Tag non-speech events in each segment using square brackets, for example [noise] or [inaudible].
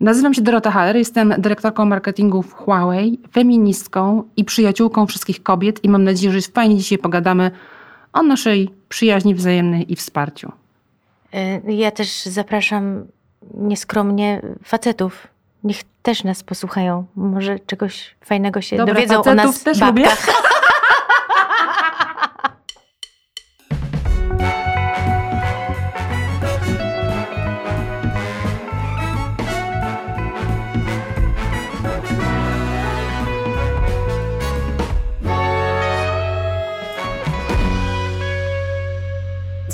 Nazywam się Dorota Haller, jestem dyrektorką marketingu w Huawei, feministką i przyjaciółką wszystkich kobiet i mam nadzieję, że fajnie dzisiaj pogadamy o naszej przyjaźni wzajemnej i wsparciu. Y, Ja też zapraszam nieskromnie facetów. Niech też nas posłuchają. Może czegoś fajnego się Dobra, dowiedzą o nas też babkach. lubię. [laughs]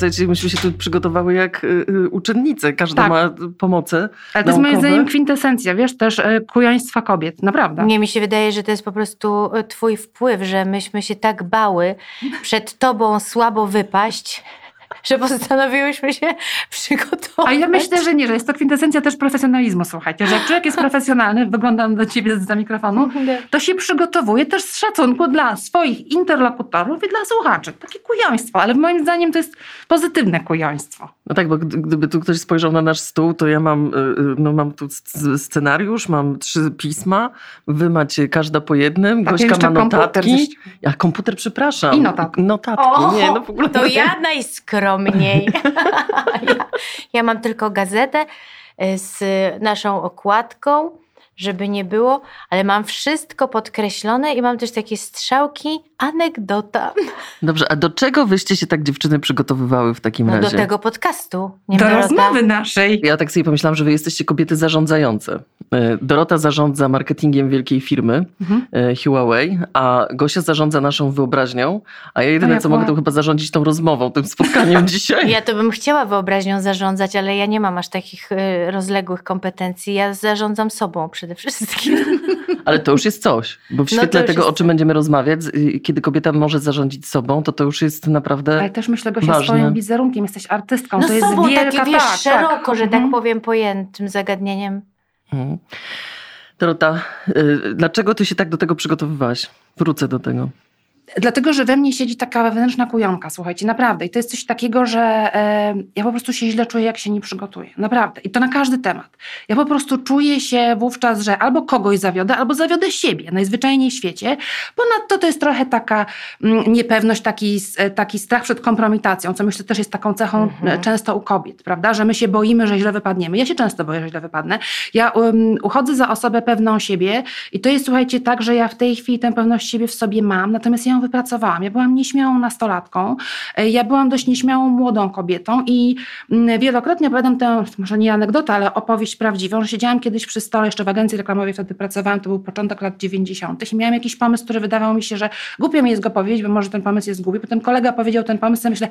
Słuchajcie, myśmy się tu przygotowały jak y, y, uczennice. Każda Tak. ma pomoce. Ale to jest moim naukowe. zdaniem kwintesencja, wiesz, też e, kujaństwa kobiet, naprawdę. Nie, mi się wydaje, że to jest po prostu y, twój wpływ, że myśmy się tak bały przed tobą słabo wypaść, że postanowiłyśmy się przygotować. A ja myślę, że nie, że jest to kwintesencja też profesjonalizmu, słuchajcie, że jak człowiek jest profesjonalny, wyglądam do ciebie za mikrofonu, to się przygotowuje też z szacunku dla swoich interlokutorów i dla słuchaczy. Takie kujoństwo, ale moim zdaniem to jest pozytywne kujoństwo. No tak, bo gdy- gdyby tu ktoś spojrzał na nasz stół, to ja mam, y, y, no mam tu sc- scenariusz, mam trzy pisma, wy macie każda po jednym, Tak, Gośka ma komputer notatki. zresztą. Ja komputer, przepraszam. I notatki. Notatki, O, nie, no w ogóle To nie. Ja najskromniej. [laughs] ja, ja mam tylko gazetę y, z naszą okładką, żeby nie było, ale mam wszystko podkreślone i mam też takie strzałki, anegdota. Dobrze, a do czego wyście się tak dziewczyny przygotowywały w takim No do razie? tego podcastu. Nie Do Dorota? rozmowy naszej. Ja tak sobie pomyślałam, że wy jesteście kobiety zarządzające. E, Dorota zarządza marketingiem wielkiej firmy Mhm. e, Huawei, a Gosia zarządza naszą wyobraźnią, a ja jedyne ja co mogę to chyba zarządzić tą rozmową, tym spotkaniem [laughs] dzisiaj. Ja to bym chciała wyobraźnią zarządzać, ale ja nie mam aż takich y, rozległych kompetencji. Ja zarządzam sobą przede wszystkim. Ale to już jest coś, bo w No świetle tego, o czym będziemy rozmawiać, kiedy kobieta może zarządzić sobą, to to już jest naprawdę... Ale też myślę, Gosia, Ważne. swoim wizerunkiem jesteś artystką. No to jest sobą wielka, takie, wiesz, tak, szeroko, że tak Mhm. powiem, pojętym zagadnieniem. Mhm. Dorota, y, dlaczego ty się tak do tego przygotowywałaś? Wrócę do tego. Dlatego, że we mnie siedzi taka wewnętrzna kujonka, słuchajcie, naprawdę. I to jest coś takiego, że ja po prostu się źle czuję, jak się nie przygotuję. Naprawdę. I to na każdy temat. Ja po prostu czuję się wówczas, że albo kogoś zawiodę, albo zawiodę siebie, najzwyczajniej w świecie. Ponadto to jest trochę taka mm, niepewność, taki, taki strach przed kompromitacją, co myślę też jest taką cechą Mhm. e, często u kobiet, prawda? Że my się boimy, że źle wypadniemy. Ja się często boję, że źle wypadnę. Ja um, uchodzę za osobę pewną siebie i to jest, słuchajcie, tak, że ja w tej chwili tę pewność siebie w sobie mam, natomiast ja ją wypracowałam. Ja byłam nieśmiałą nastolatką, e, ja byłam dość nieśmiałą młodą kobietą i mm, wielokrotnie opowiadam tę, może nie anegdotę, ale opowieść prawdziwą, że siedziałam kiedyś przy stole, jeszcze w agencji reklamowej wtedy pracowałam, to był początek lat 90. i miałam jakiś pomysł, który wydawał mi się, że głupio mi jest go powiedzieć, bo może ten pomysł jest głupi. Potem kolega powiedział ten pomysł, ja myślę,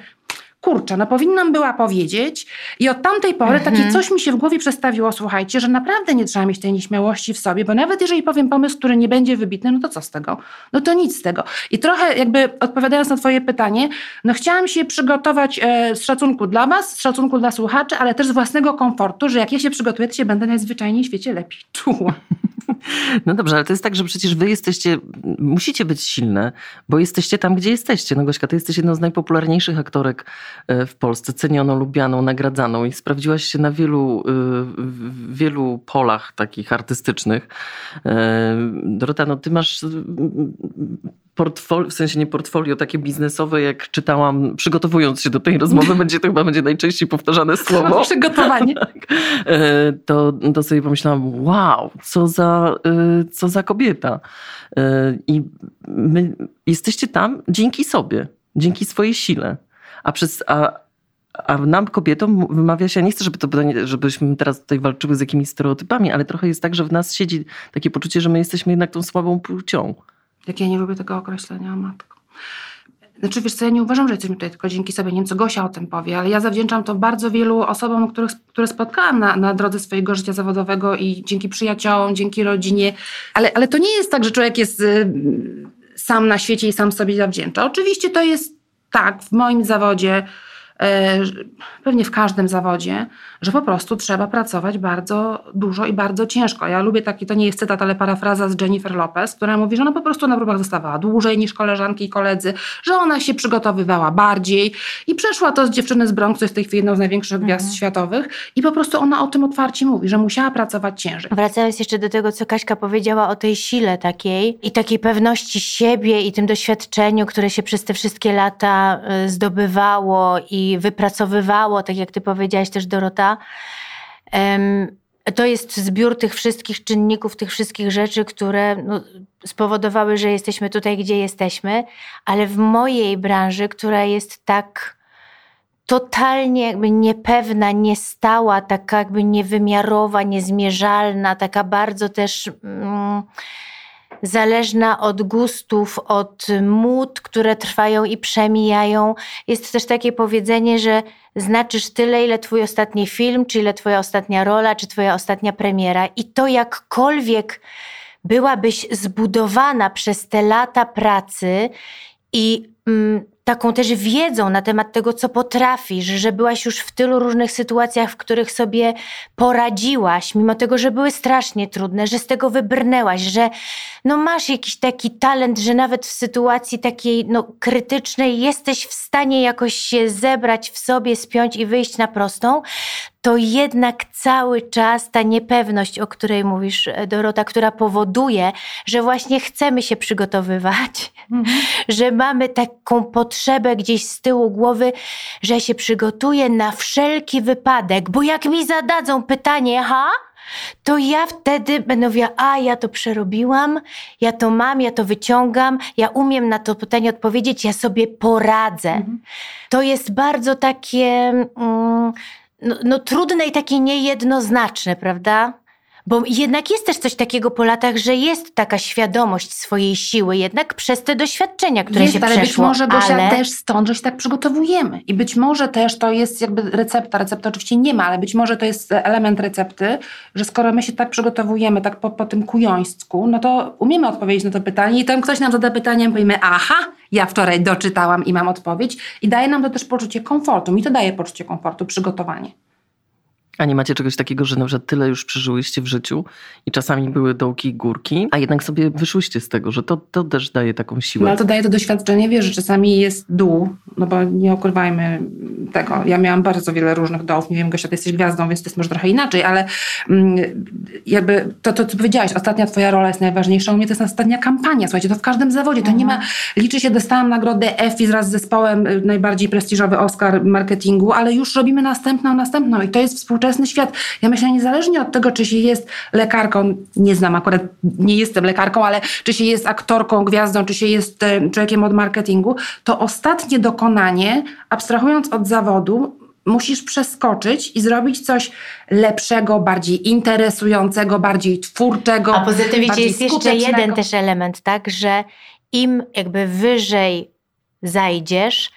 kurczę, no powinnam była powiedzieć. I od tamtej pory Mhm. takie coś mi się w głowie przestawiło, słuchajcie, że naprawdę nie trzeba mieć tej nieśmiałości w sobie, bo nawet jeżeli powiem pomysł, który nie będzie wybitny, no to co z tego? No to nic z tego. I trochę jakby odpowiadając na twoje pytanie, no chciałam się przygotować e, z szacunku dla was, z szacunku dla słuchaczy, ale też z własnego komfortu, że jak ja się przygotuję, to się będę najzwyczajniej w świecie lepiej czuła. [laughs] [laughs] No dobrze, ale to jest tak, że przecież wy jesteście, musicie być silne, bo jesteście tam, gdzie jesteście. No Gośka, ty jesteś jedną z najpopularniejszych aktorek e, w Polsce, cenioną, lubianą, nagradzaną i sprawdziłaś się na wielu, w wielu polach takich artystycznych. E, Dorota, no ty masz portfolio, w sensie nie portfolio, takie biznesowe, jak czytałam, przygotowując się do tej rozmowy, będzie to chyba będzie najczęściej powtarzane słowo. Przygotowanie. [laughs] E, to, to sobie pomyślałam, wow, co za, e, co za kobieta. E, I my jesteście tam dzięki sobie, dzięki swojej sile. A, przez, a, a nam, kobietom, wymawia się, ja nie chcę, żeby to, żebyśmy teraz tutaj walczyły z jakimiś stereotypami, ale trochę jest tak, że w nas siedzi takie poczucie, że my jesteśmy jednak tą słabą płcią. Jak ja nie lubię tego określenia, matko. Znaczy, wiesz co, ja nie uważam, że jesteśmy tutaj tylko dzięki sobie. Nie wiem, co Gosia o tym powie, ale ja zawdzięczam to bardzo wielu osobom, których, które spotkałam na, na drodze swojego życia zawodowego i dzięki przyjaciołom, dzięki rodzinie. Ale, ale to nie jest tak, że człowiek jest y, sam na świecie i sam sobie zawdzięcza. Oczywiście to jest tak, w moim zawodzie pewnie w każdym zawodzie, że po prostu trzeba pracować bardzo dużo i bardzo ciężko. Ja lubię taki, to nie jest cytat, ale parafraza z Jennifer Lopez, która mówi, że ona po prostu na próbach zostawała dłużej niż koleżanki i koledzy, że ona się przygotowywała bardziej i przeszła to z dziewczyny z Bronx, to jest w tej chwili jedną z największych gwiazd Mhm. światowych i po prostu ona o tym otwarcie mówi, że musiała pracować ciężej. Wracając jeszcze do tego, co Kaśka powiedziała o tej sile takiej i takiej pewności siebie i tym doświadczeniu, które się przez te wszystkie lata y, zdobywało i wypracowywało, tak jak ty powiedziałaś też Dorota, to jest zbiór tych wszystkich czynników, tych wszystkich rzeczy, które no, spowodowały, że jesteśmy tutaj, gdzie jesteśmy, ale w mojej branży, która jest tak totalnie jakby niepewna, niestała, taka jakby niewymiarowa, niezmierzalna, taka bardzo też mm, zależna od gustów, od mód, które trwają i przemijają. Jest też takie powiedzenie, że znaczysz tyle, ile twój ostatni film, czy ile twoja ostatnia rola, czy twoja ostatnia premiera. I to jakkolwiek byłabyś zbudowana przez te lata pracy i mm, taką też wiedzą na temat tego, co potrafisz, że byłaś już w tylu różnych sytuacjach, w których sobie poradziłaś, mimo tego, że były strasznie trudne, że z tego wybrnęłaś, że no masz jakiś taki talent, że nawet w sytuacji takiej no, krytycznej jesteś w stanie jakoś się zebrać w sobie, spiąć i wyjść na prostą, to jednak cały czas ta niepewność, o której mówisz, e, Dorota, która powoduje, że właśnie chcemy się przygotowywać, [laughs] że mamy taką potrzebę gdzieś z tyłu głowy, że się przygotuję na wszelki wypadek, bo jak mi zadadzą pytanie, ha? To ja wtedy będę mówiła, a ja to przerobiłam, ja to mam, ja to wyciągam, ja umiem na to pytanie odpowiedzieć, ja sobie poradzę. To jest bardzo takie mm, no, no, trudne i takie niejednoznaczne, prawda? Bo jednak jest też coś takiego po latach, że jest taka świadomość swojej siły, jednak przez te doświadczenia, które jest, się ale przeszło. być może Gosia ale... też stąd, że się tak przygotowujemy. I być może też to jest jakby recepta, recepty oczywiście nie ma, ale być może to jest element recepty, że skoro my się tak przygotowujemy, tak po, po tym kujońsku, no to umiemy odpowiedzieć na to pytanie i tam ktoś nam zada pytanie, my powiemy, aha, ja wczoraj doczytałam i mam odpowiedź i daje nam to też poczucie komfortu. Mi to daje poczucie komfortu, przygotowanie. A nie macie czegoś takiego, że na przykład tyle już przeżyłyście w życiu i czasami były dołki i górki, a jednak sobie wyszłyście z tego, że to, to też daje taką siłę. No ale to daje to doświadczenie, wiesz, że czasami jest dół, no bo nie ukrywajmy tego. Ja miałam bardzo wiele różnych dołów. Nie wiem, Gosia, ty jesteś gwiazdą, więc to jest może trochę inaczej, ale mm, jakby to, to, co powiedziałaś, ostatnia twoja rola jest najważniejsza. U mnie to jest ostatnia kampania, słuchajcie, to w każdym zawodzie. To nie ma, liczy się, dostałam nagrodę EFI wraz z zespołem, y, najbardziej prestiżowy Oscar marketingu, ale już robimy następną, następną i to jest współczesny świat. Ja myślę, niezależnie od tego, czy się jest lekarką, nie znam akurat, nie jestem lekarką, ale czy się jest aktorką, gwiazdą, czy się jest e, człowiekiem od marketingu, to ostatnie dokonanie, abstrahując od zawodu, musisz przeskoczyć i zrobić coś lepszego, bardziej interesującego, bardziej twórczego. A poza tym, wiecie, jest jeszcze jeden też element, tak, że im jakby wyżej zajdziesz,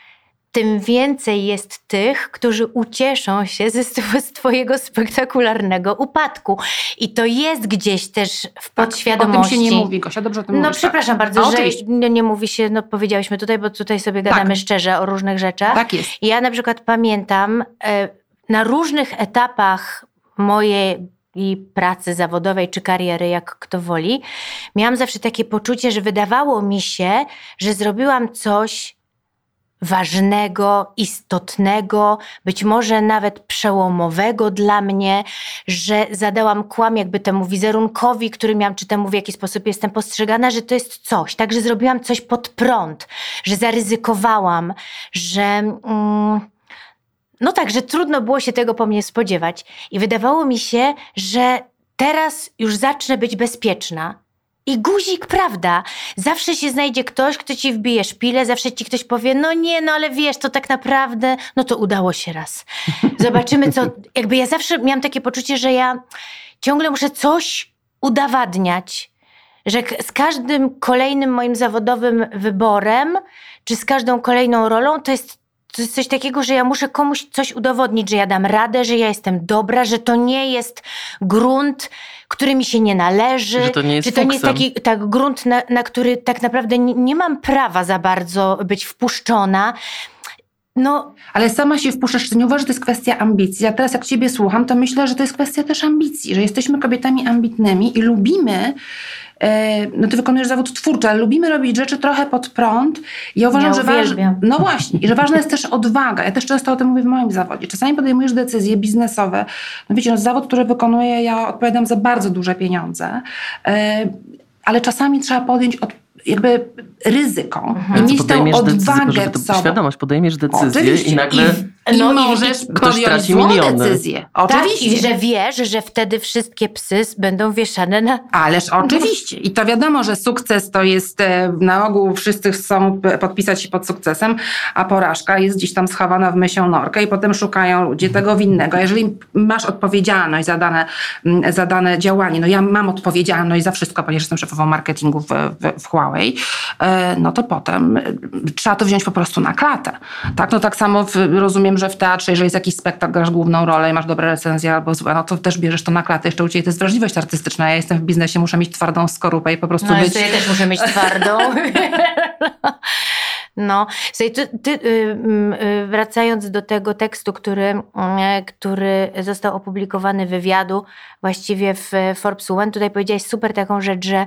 tym więcej jest tych, którzy ucieszą się ze, z twojego spektakularnego upadku. I to jest gdzieś też w Tak, podświadomości. O tym się nie mówi, Gosia, dobrze o tym No mówisz. przepraszam tak. bardzo, A, że nie, nie mówi się, no powiedziałyśmy tutaj, bo tutaj sobie gadamy Tak. szczerze o różnych rzeczach. Tak jest. Ja na przykład pamiętam e, na różnych etapach mojej i pracy zawodowej czy kariery, jak kto woli, miałam zawsze takie poczucie, że wydawało mi się, że zrobiłam coś ważnego, istotnego, być może nawet przełomowego dla mnie, że zadałam kłam jakby temu wizerunkowi, który miałam, czy temu w jaki sposób jestem postrzegana, że to jest coś, tak, że zrobiłam coś pod prąd, że zaryzykowałam, że... Mm, no tak, że trudno było się tego po mnie spodziewać. I wydawało mi się, że teraz już zacznę być bezpieczna. I guzik, prawda? Zawsze się znajdzie ktoś, kto ci wbije szpilę, zawsze ci ktoś powie, no nie, no ale wiesz, to tak naprawdę, no to udało się raz. [laughs] Zobaczymy, co. Jakby ja zawsze miałam takie poczucie, że ja ciągle muszę coś udowadniać. Że z każdym kolejnym moim zawodowym wyborem, czy z każdą kolejną rolą, to jest to jest coś takiego, że ja muszę komuś coś udowodnić, że ja dam radę, że ja jestem dobra, że to nie jest grunt, który mi się nie należy. Że to nie jest że to nie jest taki tak, grunt, na, na który tak naprawdę nie, nie mam prawa za bardzo być wpuszczona. no Ale sama się wpuszczasz, czy nie uważasz, że to jest kwestia ambicji? Ja teraz jak ciebie słucham, to myślę, że to jest kwestia też ambicji, że jesteśmy kobietami ambitnymi i lubimy, no ty wykonujesz zawód twórczy, ale lubimy robić rzeczy trochę pod prąd. I ja uważam, Ja że ważne, no właśnie, i że ważna jest też odwaga. Ja też często o tym mówię w moim zawodzie. Czasami podejmujesz decyzje biznesowe. No wiecie, no zawód, który wykonuję, ja odpowiadam za bardzo duże pieniądze, e, ale czasami trzeba podjąć od, jakby ryzyko Mhm. i mieć tę decyzję, odwagę żeby w sobą. świadomość, podejmiesz decyzję Oczywiście. i nagle... I No i- możesz ktoś podjąć złą miliony. decyzję. tak, Oczywiście. i że wiesz, że wtedy wszystkie psy będą wieszane na... Ależ oczywiście. I to wiadomo, że sukces to jest e, na ogół wszyscy chcą podpisać się pod sukcesem, a porażka jest gdzieś tam schowana w mysią norkę i potem szukają ludzie tego winnego. Jeżeli masz odpowiedzialność za dane, za dane działanie, no ja mam odpowiedzialność za wszystko, ponieważ jestem szefową marketingu w, w, w Huawei, e, no to potem trzeba to wziąć po prostu na klatę. Tak, no tak samo w, rozumiem, że w teatrze, jeżeli jest jakiś spektakl, grasz główną rolę i masz dobre recenzje albo złe, no to też bierzesz to na klatę. Jeszcze u Ciebie to jest wrażliwość artystyczna. Ja jestem w biznesie, muszę mieć twardą skorupę i po prostu No, być... ja też muszę mieć twardą. [laughs] No, Słuchaj, ty, ty, y, y, wracając do tego tekstu, który, y, który został opublikowany wywiadu właściwie w Forbes One, tutaj powiedziałaś super taką rzecz, że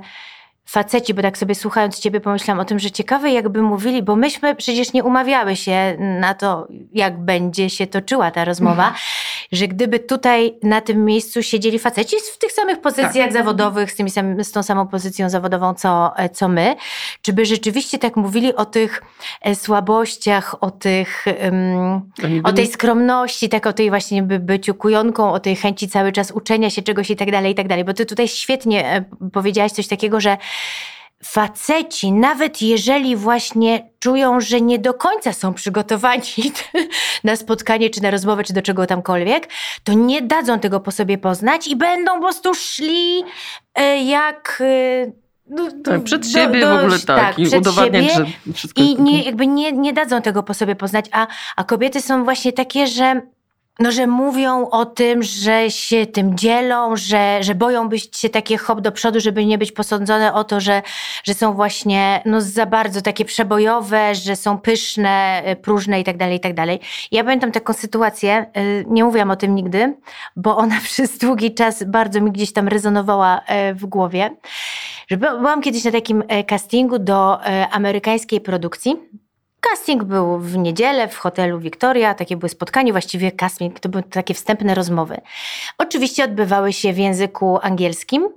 faceci, bo tak sobie słuchając ciebie pomyślałam o tym, że ciekawe jakby mówili, bo myśmy przecież nie umawiały się na to, jak będzie się toczyła ta rozmowa, [laughs] że gdyby tutaj na tym miejscu siedzieli faceci w tych samych pozycjach Tak. zawodowych, z, tymi sam, z tą samą pozycją zawodową, co, co my, czy by rzeczywiście tak mówili o tych e, słabościach, o tych... Um, o tej skromności, tak o tej właśnie by byciu kujonką, o tej chęci cały czas uczenia się czegoś i tak dalej, i tak dalej. Bo ty tutaj świetnie e, powiedziałaś coś takiego, że faceci, nawet jeżeli właśnie czują, że nie do końca są przygotowani [laughs] na spotkanie, czy na rozmowę, czy do czego tamkolwiek, to nie dadzą tego po sobie poznać i będą po prostu szli e, jak... e, no, Tak, przed do- siebie do- w ogóle tak. I przed udowadniać, siebie. że wszystko I nie, jakby nie, nie dadzą tego po sobie poznać, a, a kobiety są właśnie takie, że, no, że mówią o tym, że się tym dzielą, że, że boją być się takie hop do przodu, żeby nie być posądzone o to, że, że są właśnie no, za bardzo takie przebojowe, że są pyszne, y, próżne i tak dalej, i tak dalej. Ja pamiętam taką sytuację, y, nie mówiłam o tym nigdy, bo ona [laughs] przez długi czas bardzo mi gdzieś tam rezonowała e, w głowie, byłam kiedyś na takim castingu do amerykańskiej produkcji. Casting był w niedzielę w hotelu Victoria, takie były spotkanie, właściwie casting, to były takie wstępne rozmowy. Oczywiście odbywały się w języku angielskim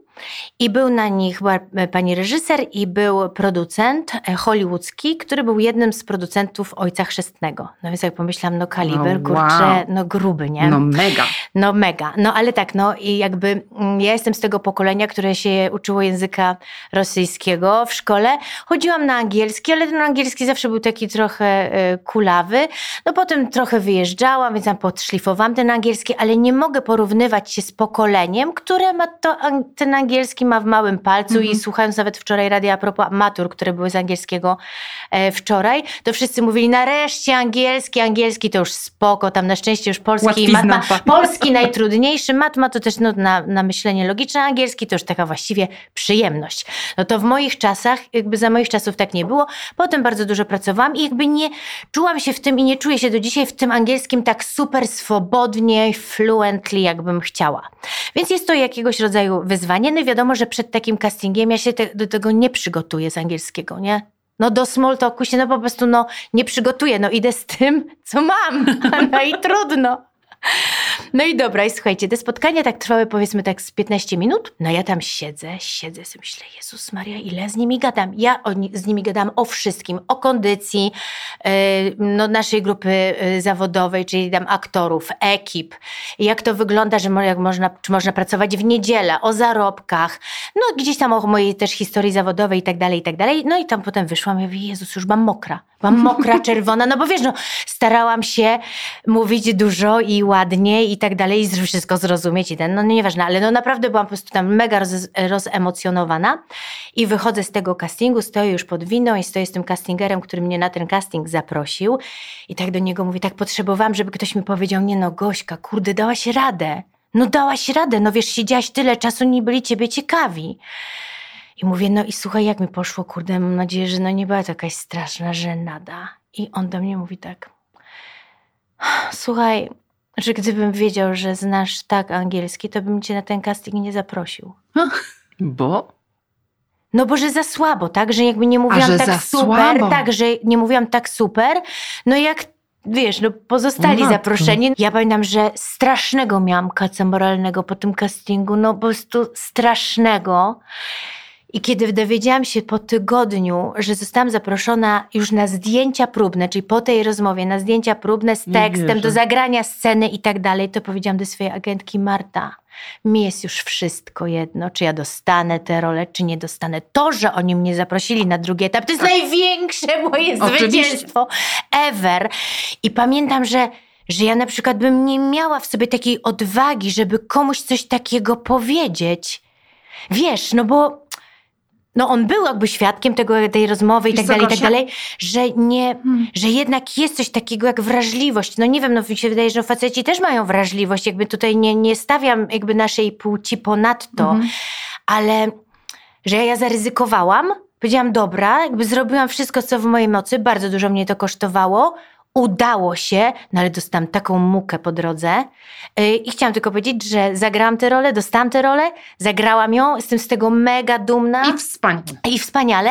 i był na nich e, pani reżyser i był producent e, hollywoodzki, który był jednym z producentów Ojca Chrzestnego. No więc jak pomyślałam, no kaliber, No, wow. kurczę, no gruby, nie? No mega. No mega. No ale tak, no i jakby mm, ja jestem z tego pokolenia, które się uczyło języka rosyjskiego w szkole. Chodziłam na angielski, ale ten angielski zawsze był taki trochę e, kulawy. No potem trochę wyjeżdżałam, więc tam podszlifowałam ten angielski, ale nie mogę porównywać się z pokoleniem, które ma to, ten angielski ma w małym palcu i słuchając nawet wczoraj radia a propos matur, które były z angielskiego e, wczoraj, to wszyscy mówili nareszcie angielski, angielski to już spoko, tam na szczęście już polski Łatwizna. matma, polski najtrudniejszy, matma to też no, na, na myślenie logiczne, angielski to już taka właściwie przyjemność. No to w moich czasach, jakby za moich czasów tak nie było. Potem bardzo dużo pracowałam i jakby nie czułam się w tym i nie czuję się do dzisiaj w tym angielskim tak super swobodnie, fluently, jakbym chciała. Więc jest to jakiegoś rodzaju wyzwanie. No i wiadomo, że przed takim castingiem ja się te, do tego nie przygotuję z angielskiego, nie? No do small talku się no po prostu no nie przygotuję, no idę z tym, co mam, [laughs] no i trudno. No i dobra, i słuchajcie, te spotkania tak trwały powiedzmy tak z 15 minut. No ja tam siedzę, siedzę, sobie myślę, Jezus Maria, ile z nimi gadam? Ja o, z nimi gadam o wszystkim, o kondycji yy, no, naszej grupy yy, zawodowej, czyli tam aktorów, ekip, jak to wygląda, że jak można, czy można pracować w niedzielę, o zarobkach, no gdzieś tam o mojej też historii zawodowej i tak dalej, i tak dalej. No i tam potem wyszłam i mówię, Jezus, już mam mokra, mam mokra, [laughs] czerwona, no bo wiesz, no starałam się mówić dużo i ładnie i tak dalej, i wszystko zrozumieć i ten, no nieważne, ale no naprawdę byłam po prostu tam mega roz, rozemocjonowana i wychodzę z tego castingu, stoję już pod windą i stoję z tym castingerem, który mnie na ten casting zaprosił i tak do niego mówię, tak potrzebowałam, żeby ktoś mi powiedział, nie no Gośka, kurde, dałaś radę, no dałaś radę, no wiesz, siedziałaś tyle czasu, nie byli ciebie ciekawi. I mówię, no i słuchaj, jak mi poszło, kurde, mam nadzieję, że no nie była to jakaś straszna żenada. I on do mnie mówi tak, Słuchaj, że gdybym wiedział, że znasz tak angielski, to bym cię na ten casting nie zaprosił. Bo? No bo że za słabo, tak? Że jakby nie mówiłam tak super, słabo. tak, że nie mówiłam tak super. No jak wiesz, no pozostali No to. zaproszeni. Ja pamiętam, że strasznego miałam kaca moralnego po tym castingu, no po prostu strasznego. I kiedy dowiedziałam się po tygodniu, że zostałam zaproszona już na zdjęcia próbne, czyli po tej rozmowie, na zdjęcia próbne z tekstem, do zagrania sceny i tak dalej, to powiedziałam do swojej agentki Marta, mi jest już wszystko jedno, czy ja dostanę tę rolę, czy nie dostanę. To, że oni mnie zaprosili na drugi etap, to jest największe [laughs] moje zwycięstwo ever. I pamiętam, że że ja na przykład bym nie miała w sobie takiej odwagi, żeby komuś coś takiego powiedzieć. Wiesz, no bo no on był jakby świadkiem tego, tej rozmowy i tak dalej, i tak dalej, że nie, Hmm. że jednak jest coś takiego jak wrażliwość. No nie wiem, no mi się wydaje, że faceci też mają wrażliwość, jakby tutaj nie, nie stawiam jakby naszej płci ponadto, Mhm. ale że ja zaryzykowałam, powiedziałam dobra, jakby zrobiłam wszystko, co w mojej mocy, bardzo dużo mnie to kosztowało, udało się, no ale dostałam taką mukę po drodze Yy, i chciałam tylko powiedzieć, że zagrałam tę rolę, dostałam tę rolę, zagrałam ją, jestem z tego mega dumna. I wspaniale. I wspaniale.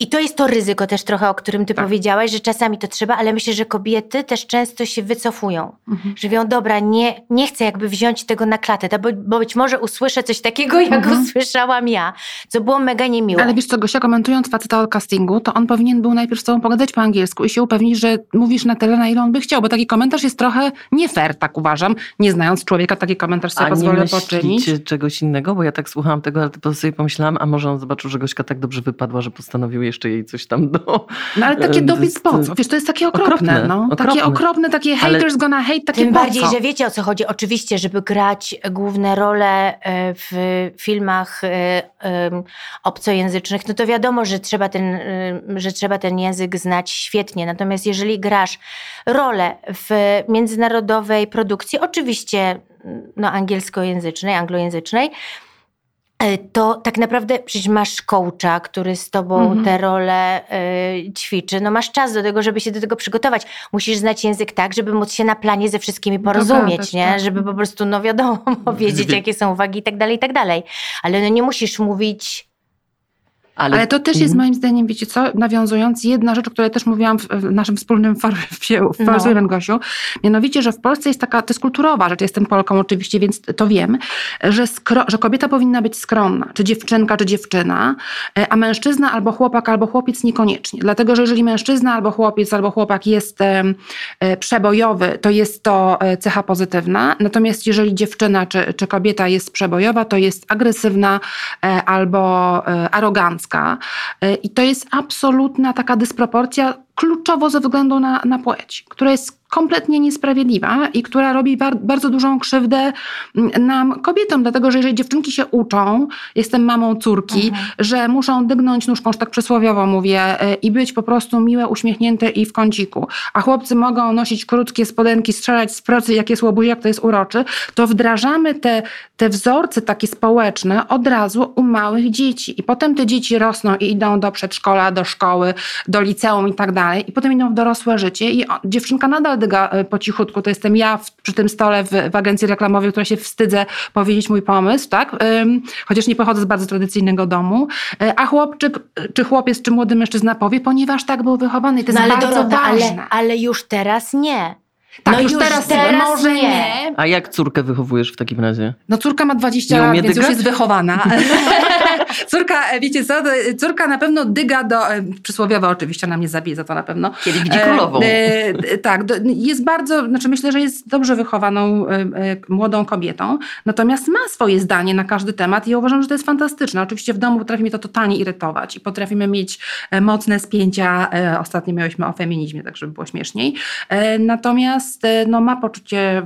I to jest to ryzyko też trochę, o którym ty Tak. powiedziałaś, że czasami to trzeba, ale myślę, że kobiety też często się wycofują. Mhm. Że mówią, dobra, nie, nie chcę jakby wziąć tego na klatę, bo, bo być może usłyszę coś takiego, jak Mhm. usłyszałam ja, co było mega niemiłe. Ale wiesz co, Gosia, komentując faceta od castingu, to on powinien był najpierw z tobą pogadać po angielsku i się upewnić, że mówisz na tyle, na ile on by chciał, bo taki komentarz jest trochę nie fair, tak uważam. Nie znając człowieka, taki komentarz sobie A nie pozwolę poczynić. myślicie czegoś innego? Bo ja tak słuchałam tego, ale po sobie pomyślałam, a może on zobaczył, że Gośka tak dobrze wypadła, że postanowił jeszcze jej coś tam do... No ale takie [laughs] to- po co? Wiesz, to jest takie okropne, Okropne, no. Takie okropne. okropne, takie Ale- haters gonna hate, takie Tym bardziej, co? że wiecie o co chodzi. Oczywiście, żeby grać główne role e, w filmach e, obcojęzycznych, no to wiadomo, że trzeba, ten, e, że trzeba ten język znać świetnie. Natomiast jeżeli grasz rolę w międzynarodowej produkcji, oczywiście no, angielskojęzycznej, anglojęzycznej, e, to tak naprawdę przecież masz coacha, który z tobą Mhm. te role e, ćwiczy. No masz czas do tego, żeby się do tego przygotować. Musisz znać język tak, żeby móc się na planie ze wszystkimi porozumieć, Dogadać, nie? tak. Żeby po prostu, no wiadomo, [laughs] wiedzieć Wie- jakie są uwagi i tak dalej, i tak dalej. Ale no nie musisz mówić... Ale to też jest Mhm. moim zdaniem, wiecie co, nawiązując, jedna rzecz, o której też mówiłam w, w naszym wspólnym [laughs] farfie, w No. Farzylem Gosiu, mianowicie, że w Polsce jest taka, to jest kulturowa rzecz, jestem Polką oczywiście, więc to wiem, że, skro, że kobieta powinna być skromna, czy dziewczynka, czy dziewczyna, e, a mężczyzna albo chłopak, albo chłopiec niekoniecznie. Dlatego, że jeżeli mężczyzna albo chłopiec, albo chłopak jest e, przebojowy, to jest to e, cecha pozytywna, natomiast jeżeli dziewczyna czy, czy kobieta jest przebojowa, to jest agresywna albo arogancka. E, I to jest absolutna taka dysproporcja, kluczowo ze względu na, na płeć, która jest kompletnie niesprawiedliwa i która robi bar- bardzo dużą krzywdę mm, nam, kobietom, dlatego że jeżeli dziewczynki się uczą, jestem mamą córki, że muszą dygnąć nóżką, że tak przysłowiowo mówię, e, i być po prostu miłe, uśmiechnięte i w kąciku, a chłopcy mogą nosić krótkie spodenki, strzelać z procy, jak jest łobuziak, to jest uroczy, to wdrażamy te, te wzorce takie społeczne od razu u małych dzieci. I potem te dzieci rosną i idą do przedszkola, do szkoły, do liceum i tak dalej. I potem idą w dorosłe życie i dziewczynka nadal e, po cichutku. To jestem ja w, przy tym stole w, w agencji reklamowej, która się wstydzę powiedzieć mój pomysł, tak? Chociaż nie pochodzę z bardzo tradycyjnego domu. E, A chłopczyk, e, czy chłopiec, czy młody mężczyzna powie, ponieważ tak był wychowany. To No jest ale bardzo Dorota, ważne. ale, ale już teraz nie. Tak, no już, już teraz, teraz może nie. nie. A jak córkę wychowujesz w takim razie? No córka ma 20 Nie lat, więc już dygać? jest wychowana. [laughs] córka, wiecie co, e, córka na pewno dyga do, e, przysłowiowa oczywiście, ona mnie zabije za to na pewno. Kiedy widzi E, królową. e, e, tak, do, jest bardzo, znaczy myślę, że jest dobrze wychowaną e, młodą kobietą, natomiast ma swoje zdanie na każdy temat i ja uważam, że to jest fantastyczne. Oczywiście w domu potrafi mnie to totalnie irytować i potrafimy mieć e, mocne spięcia. E, Ostatnio miałyśmy o feminizmie, tak żeby było śmieszniej. E, Natomiast e, no, ma poczucie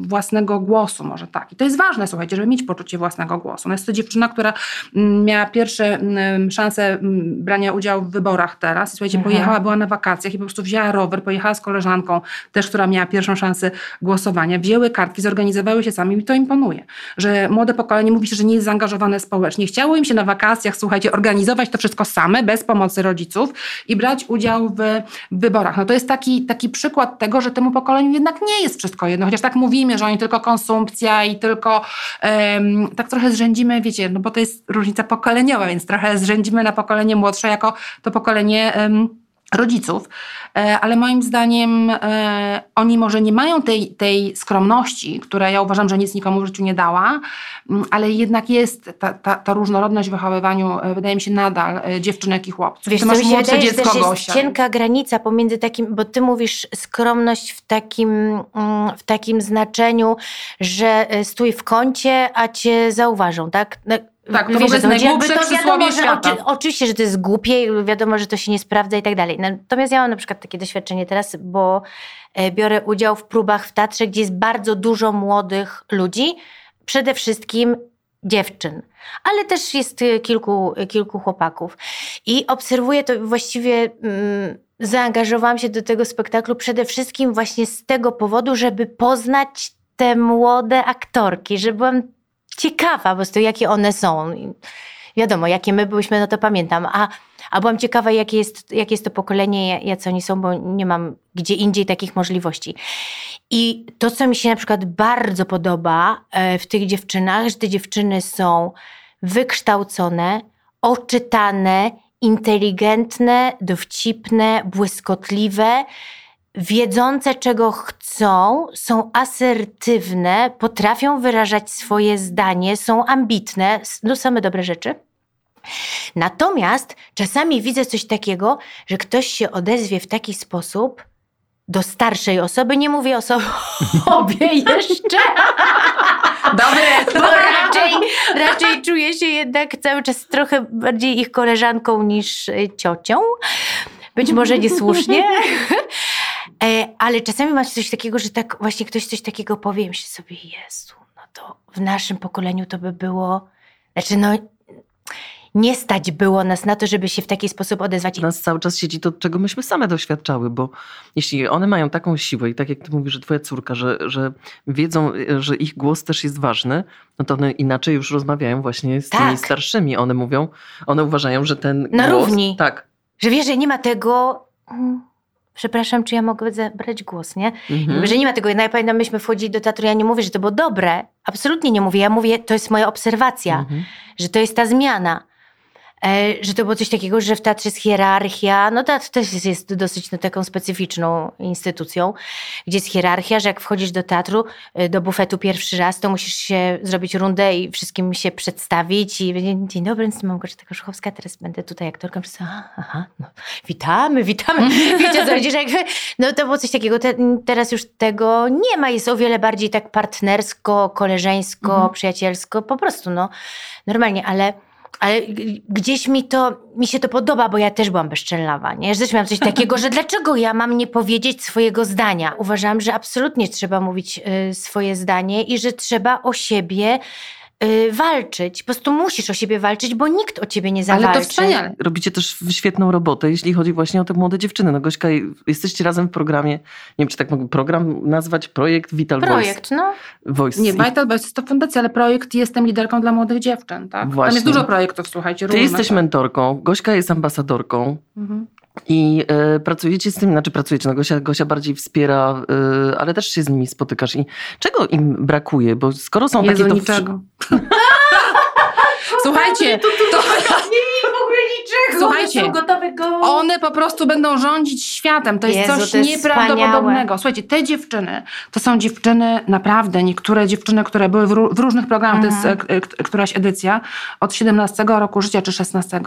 własnego głosu, może tak. I to jest ważne, słuchajcie, żeby mieć poczucie własnego głosu. No jest to dziewczyna, która mm, miała pierwsze mm, szanse mm, brania udziału w wyborach teraz. Słuchajcie, Mhm. pojechała, była na wakacjach i po prostu wzięła rower, pojechała z koleżanką, też która miała pierwszą szansę głosowania, wzięły kartki, zorganizowały się sami i to imponuje. Że młode pokolenie mówi się, że nie jest zaangażowane społecznie. Chciało im się na wakacjach, słuchajcie, organizować to wszystko same, bez pomocy rodziców i brać udział w, w wyborach. No to jest taki, taki przykład tego, że temu pokoleniu jednak nie jest wszystko jedno, chociaż tak mówimy, że oni tylko konsumpcja i tylko em, tak trochę zrzędzimy, wiecie, no bo to jest różnica pokoleniowa, więc trochę zrzędzimy na pokolenie młodsze jako to pokolenie em, rodziców, E, ale moim zdaniem e, oni może nie mają tej, tej skromności, która ja uważam, że nic nikomu w życiu nie dała, m, ale jednak jest ta, ta, ta różnorodność w wychowywaniu, e, wydaje mi się nadal, dziewczynek i chłopców. Wiesz, Ty masz młodsze wydaje, że dziecko, też jest Gosia. cienka granica pomiędzy takim, bo ty mówisz skromność w takim, mm, w takim znaczeniu, że stój w kącie, a cię zauważą, tak? Tak, to wiesz, w ogóle o co jest chodzi? Jakby najgłupsze to wiadomo, że oczy, oczywiście, że to jest głupie i wiadomo, że to się nie sprawdza i tak dalej. Natomiast ja mam na przykład takie doświadczenie teraz, bo e, biorę udział w próbach w teatrze, gdzie jest bardzo dużo młodych ludzi, przede wszystkim dziewczyn, ale też jest e, kilku, kilku chłopaków. I obserwuję to właściwie. Mm, zaangażowałam się do tego spektaklu przede wszystkim właśnie z tego powodu, żeby poznać te młode aktorki, że byłam ciekawa po prostu, jakie one są. Wiadomo, jakie my byłyśmy, no to pamiętam. A, a byłam ciekawa, jakie jest, jakie jest to pokolenie, jacy oni są, bo nie mam gdzie indziej takich możliwości. I to, co mi się na przykład bardzo podoba e, w tych dziewczynach, że te dziewczyny są wykształcone, oczytane, inteligentne, dowcipne, błyskotliwe, wiedzące, czego chcą, są asertywne, potrafią wyrażać swoje zdanie, są ambitne, no same dobre rzeczy. Natomiast czasami widzę coś takiego, że ktoś się odezwie w taki sposób do starszej osoby, nie mówię o sobie [laughs] jeszcze, Dobre, bo [laughs] raczej, raczej czuję się jednak cały czas trochę bardziej ich koleżanką niż y, ciocią. Być może niesłusznie. [laughs] E, Ale czasami masz coś takiego, że tak właśnie ktoś coś takiego powie i myślę sobie, Jezu, no to w naszym pokoleniu to by było, znaczy no nie stać było nas na to, żeby się w taki sposób odezwać. Nas cały czas siedzi to, czego myśmy same doświadczały, bo jeśli one mają taką siłę i tak jak ty mówisz, że twoja córka, że, że wiedzą, że ich głos też jest ważny, no to one inaczej już rozmawiają właśnie z tymi Tak. starszymi. One mówią, one uważają, że ten Na głos... równi. Tak. Że wiesz, że nie ma tego... mm, Przepraszam, czy ja mogę zabrać głos, nie? Mhm. Że nie ma tego. No ja pamiętam, myśmy wchodzili do teatru, ja nie mówię, że to było dobre. Absolutnie nie mówię. Ja mówię, to jest moja obserwacja. Mhm. że to jest ta zmiana. E, że to było coś takiego, że w teatrze jest hierarchia. No teatr też jest, dosyć no, taką specyficzną instytucją, gdzie jest hierarchia, że jak wchodzisz do teatru, e, do bufetu pierwszy raz, to musisz się zrobić rundę i wszystkim się przedstawić i powiedzieć, dzień dobry, jestem Małgorzata Koszchowska, teraz będę tutaj aktorką. Wszyscy, aha, no, witamy, witamy. [laughs] Wiecie co że jakby, no to było coś takiego. Te, teraz już tego nie ma, jest o wiele bardziej tak partnersko, koleżeńsko, Mhm. przyjacielsko, po prostu no normalnie, ale ale gdzieś mi to, mi się to podoba, bo ja też byłam bezczelnawa, nie? Że też miałam coś takiego, że dlaczego ja mam nie powiedzieć swojego zdania? Uważam, że absolutnie trzeba mówić y, swoje zdanie i że trzeba o siebie walczyć. Po prostu musisz o siebie walczyć, bo nikt o ciebie nie zawalczy. Ale to wspaniale. Robicie też świetną robotę, jeśli chodzi właśnie o te młode dziewczyny. No Gośka, jesteście razem w programie, nie wiem, czy tak mogę program nazwać, projekt Vital Projekt, no. Voice. Voice. Nie, Vital Voice jest to fundacja, ale projekt Jestem liderką dla młodych dziewczyn, tak? Tam Właśnie. jest dużo projektów, słuchajcie, Ty jesteś mentorką, Gośka jest ambasadorką. Mhm. I e, pracujecie z tym, znaczy pracujecie, no Gosia, Gosia bardziej wspiera, e, ale też się z nimi spotykasz. I czego im brakuje? Bo skoro są Jezu, takie... to niczego. [laughs] Słuchajcie, to, Nie w ogóle niczego. Słuchajcie, one po prostu będą rządzić światem. To jest Jezu, coś to jest nieprawdopodobnego. Słuchajcie, te dziewczyny, to są dziewczyny, naprawdę niektóre dziewczyny, które były w, w różnych programach, to jest e, k- k- któraś edycja, od 17 roku życia czy 16,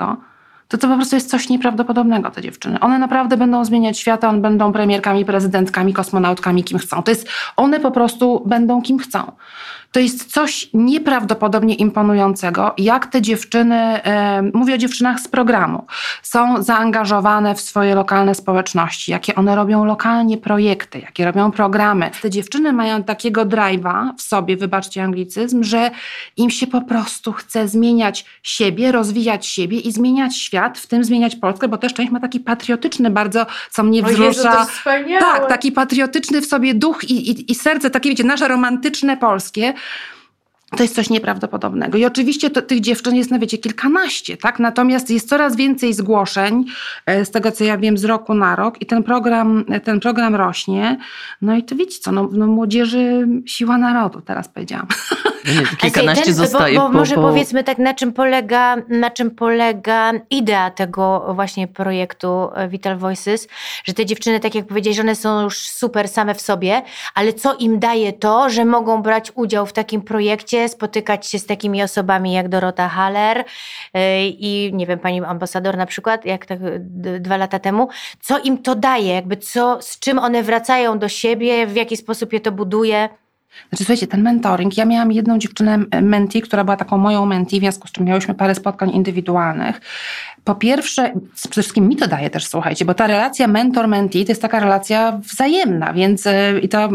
to to po prostu jest coś nieprawdopodobnego, te dziewczyny. One naprawdę będą zmieniać świat, one będą premierkami, prezydentkami, kosmonautkami, kim chcą. To jest, one po prostu będą kim chcą. To jest coś nieprawdopodobnie imponującego, jak te dziewczyny, e, mówię o dziewczynach z programu, są zaangażowane w swoje lokalne społeczności, jakie one robią lokalnie projekty, jakie robią programy. Te dziewczyny mają takiego drive'a w sobie, wybaczcie anglicyzm, że im się po prostu chce zmieniać siebie, rozwijać siebie i zmieniać świat, w tym zmieniać Polskę, bo też część ma taki patriotyczny bardzo, co mnie wzrusza. Tak, taki patriotyczny w sobie duch i, i, i serce, takie wiecie, nasze romantyczne polskie. To jest coś nieprawdopodobnego. I oczywiście to, tych dziewczyn jest, no wiecie, kilkanaście, tak? Natomiast jest coraz więcej zgłoszeń, e, z tego co ja wiem, z roku na rok i ten program, ten program rośnie. No i to wiecie co, no, no młodzieży siła narodu, teraz powiedziałam. [laughs] Kilkanaście ten, zostaje bo, bo po, może po... powiedzmy tak, na czym, polega, na czym polega idea tego właśnie projektu e, Vital Voices, że te dziewczyny, tak jak powiedziałeś, że one są już super same w sobie, ale co im daje to, że mogą brać udział w takim projekcie, spotykać się z takimi osobami jak Dorota Haller yy, i nie wiem, pani ambasador na przykład, jak tak dwa lata temu. Co im to daje? Jakby co, z czym one wracają do siebie, w jaki sposób je to buduje? Znaczy, słuchajcie, ten mentoring, ja miałam jedną dziewczynę menti, która była taką moją menti, w związku z czym miałyśmy parę spotkań indywidualnych. Po pierwsze, przede wszystkim mi to daje też, słuchajcie, bo ta relacja mentor-mentee to jest taka relacja wzajemna, więc yy, i to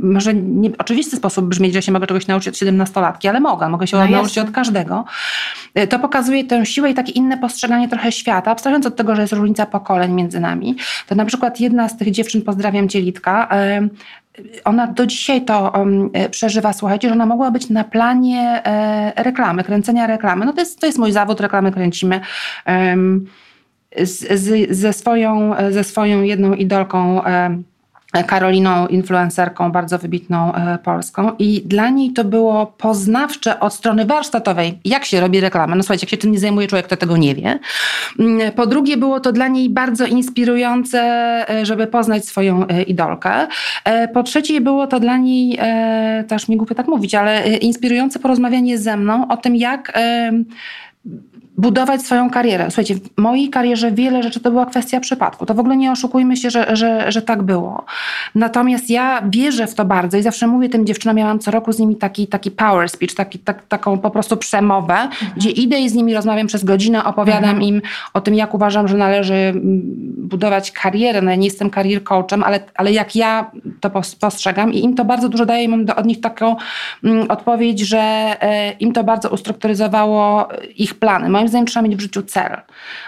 może nie oczywisty sposób brzmieć, że się mogę czegoś nauczyć od 17-latki, ale mogę, mogę się No nauczyć od każdego. Yy, To pokazuje tę siłę i takie inne postrzeganie trochę świata, abstrahując od tego, że jest różnica pokoleń między nami. To na przykład jedna z tych dziewczyn, pozdrawiam cię Litka, ona do dzisiaj to um, e, przeżywa, słuchajcie, że ona mogła być na planie e, reklamy, kręcenia reklamy. No to jest, to jest mój zawód, reklamy kręcimy. em, z, z, ze, swoją, ze swoją jedną idolką em, Karoliną, influencerką bardzo wybitną e, polską i dla niej to było poznawcze od strony warsztatowej, jak się robi reklamę. No słuchajcie, jak się tym nie zajmuje człowiek, to tego nie wie. Mm, Po drugie było to dla niej bardzo inspirujące, e, żeby poznać swoją e, idolkę. Po trzecie było to dla niej, też mi głupio tak mówić, ale inspirujące porozmawianie ze mną o tym, jak budować swoją karierę. Słuchajcie, w mojej karierze wiele rzeczy to była kwestia przypadku. To w ogóle nie oszukujmy się, że, że, że tak było. Natomiast ja wierzę w to bardzo i zawsze mówię tym dziewczynom, ja mam co roku z nimi taki, taki power speech, taki, tak, taką po prostu przemowę, gdzie idę i z nimi rozmawiam przez godzinę, opowiadam im o tym, jak uważam, że należy mm, budować karierę. No ja nie jestem career coachem, ale, ale jak ja to pos- postrzegam i im to bardzo dużo daje, mam do, od nich taką mm, odpowiedź, że e, im to bardzo ustrukturyzowało ich plany. Moim zdaniem trzeba mieć w życiu cel.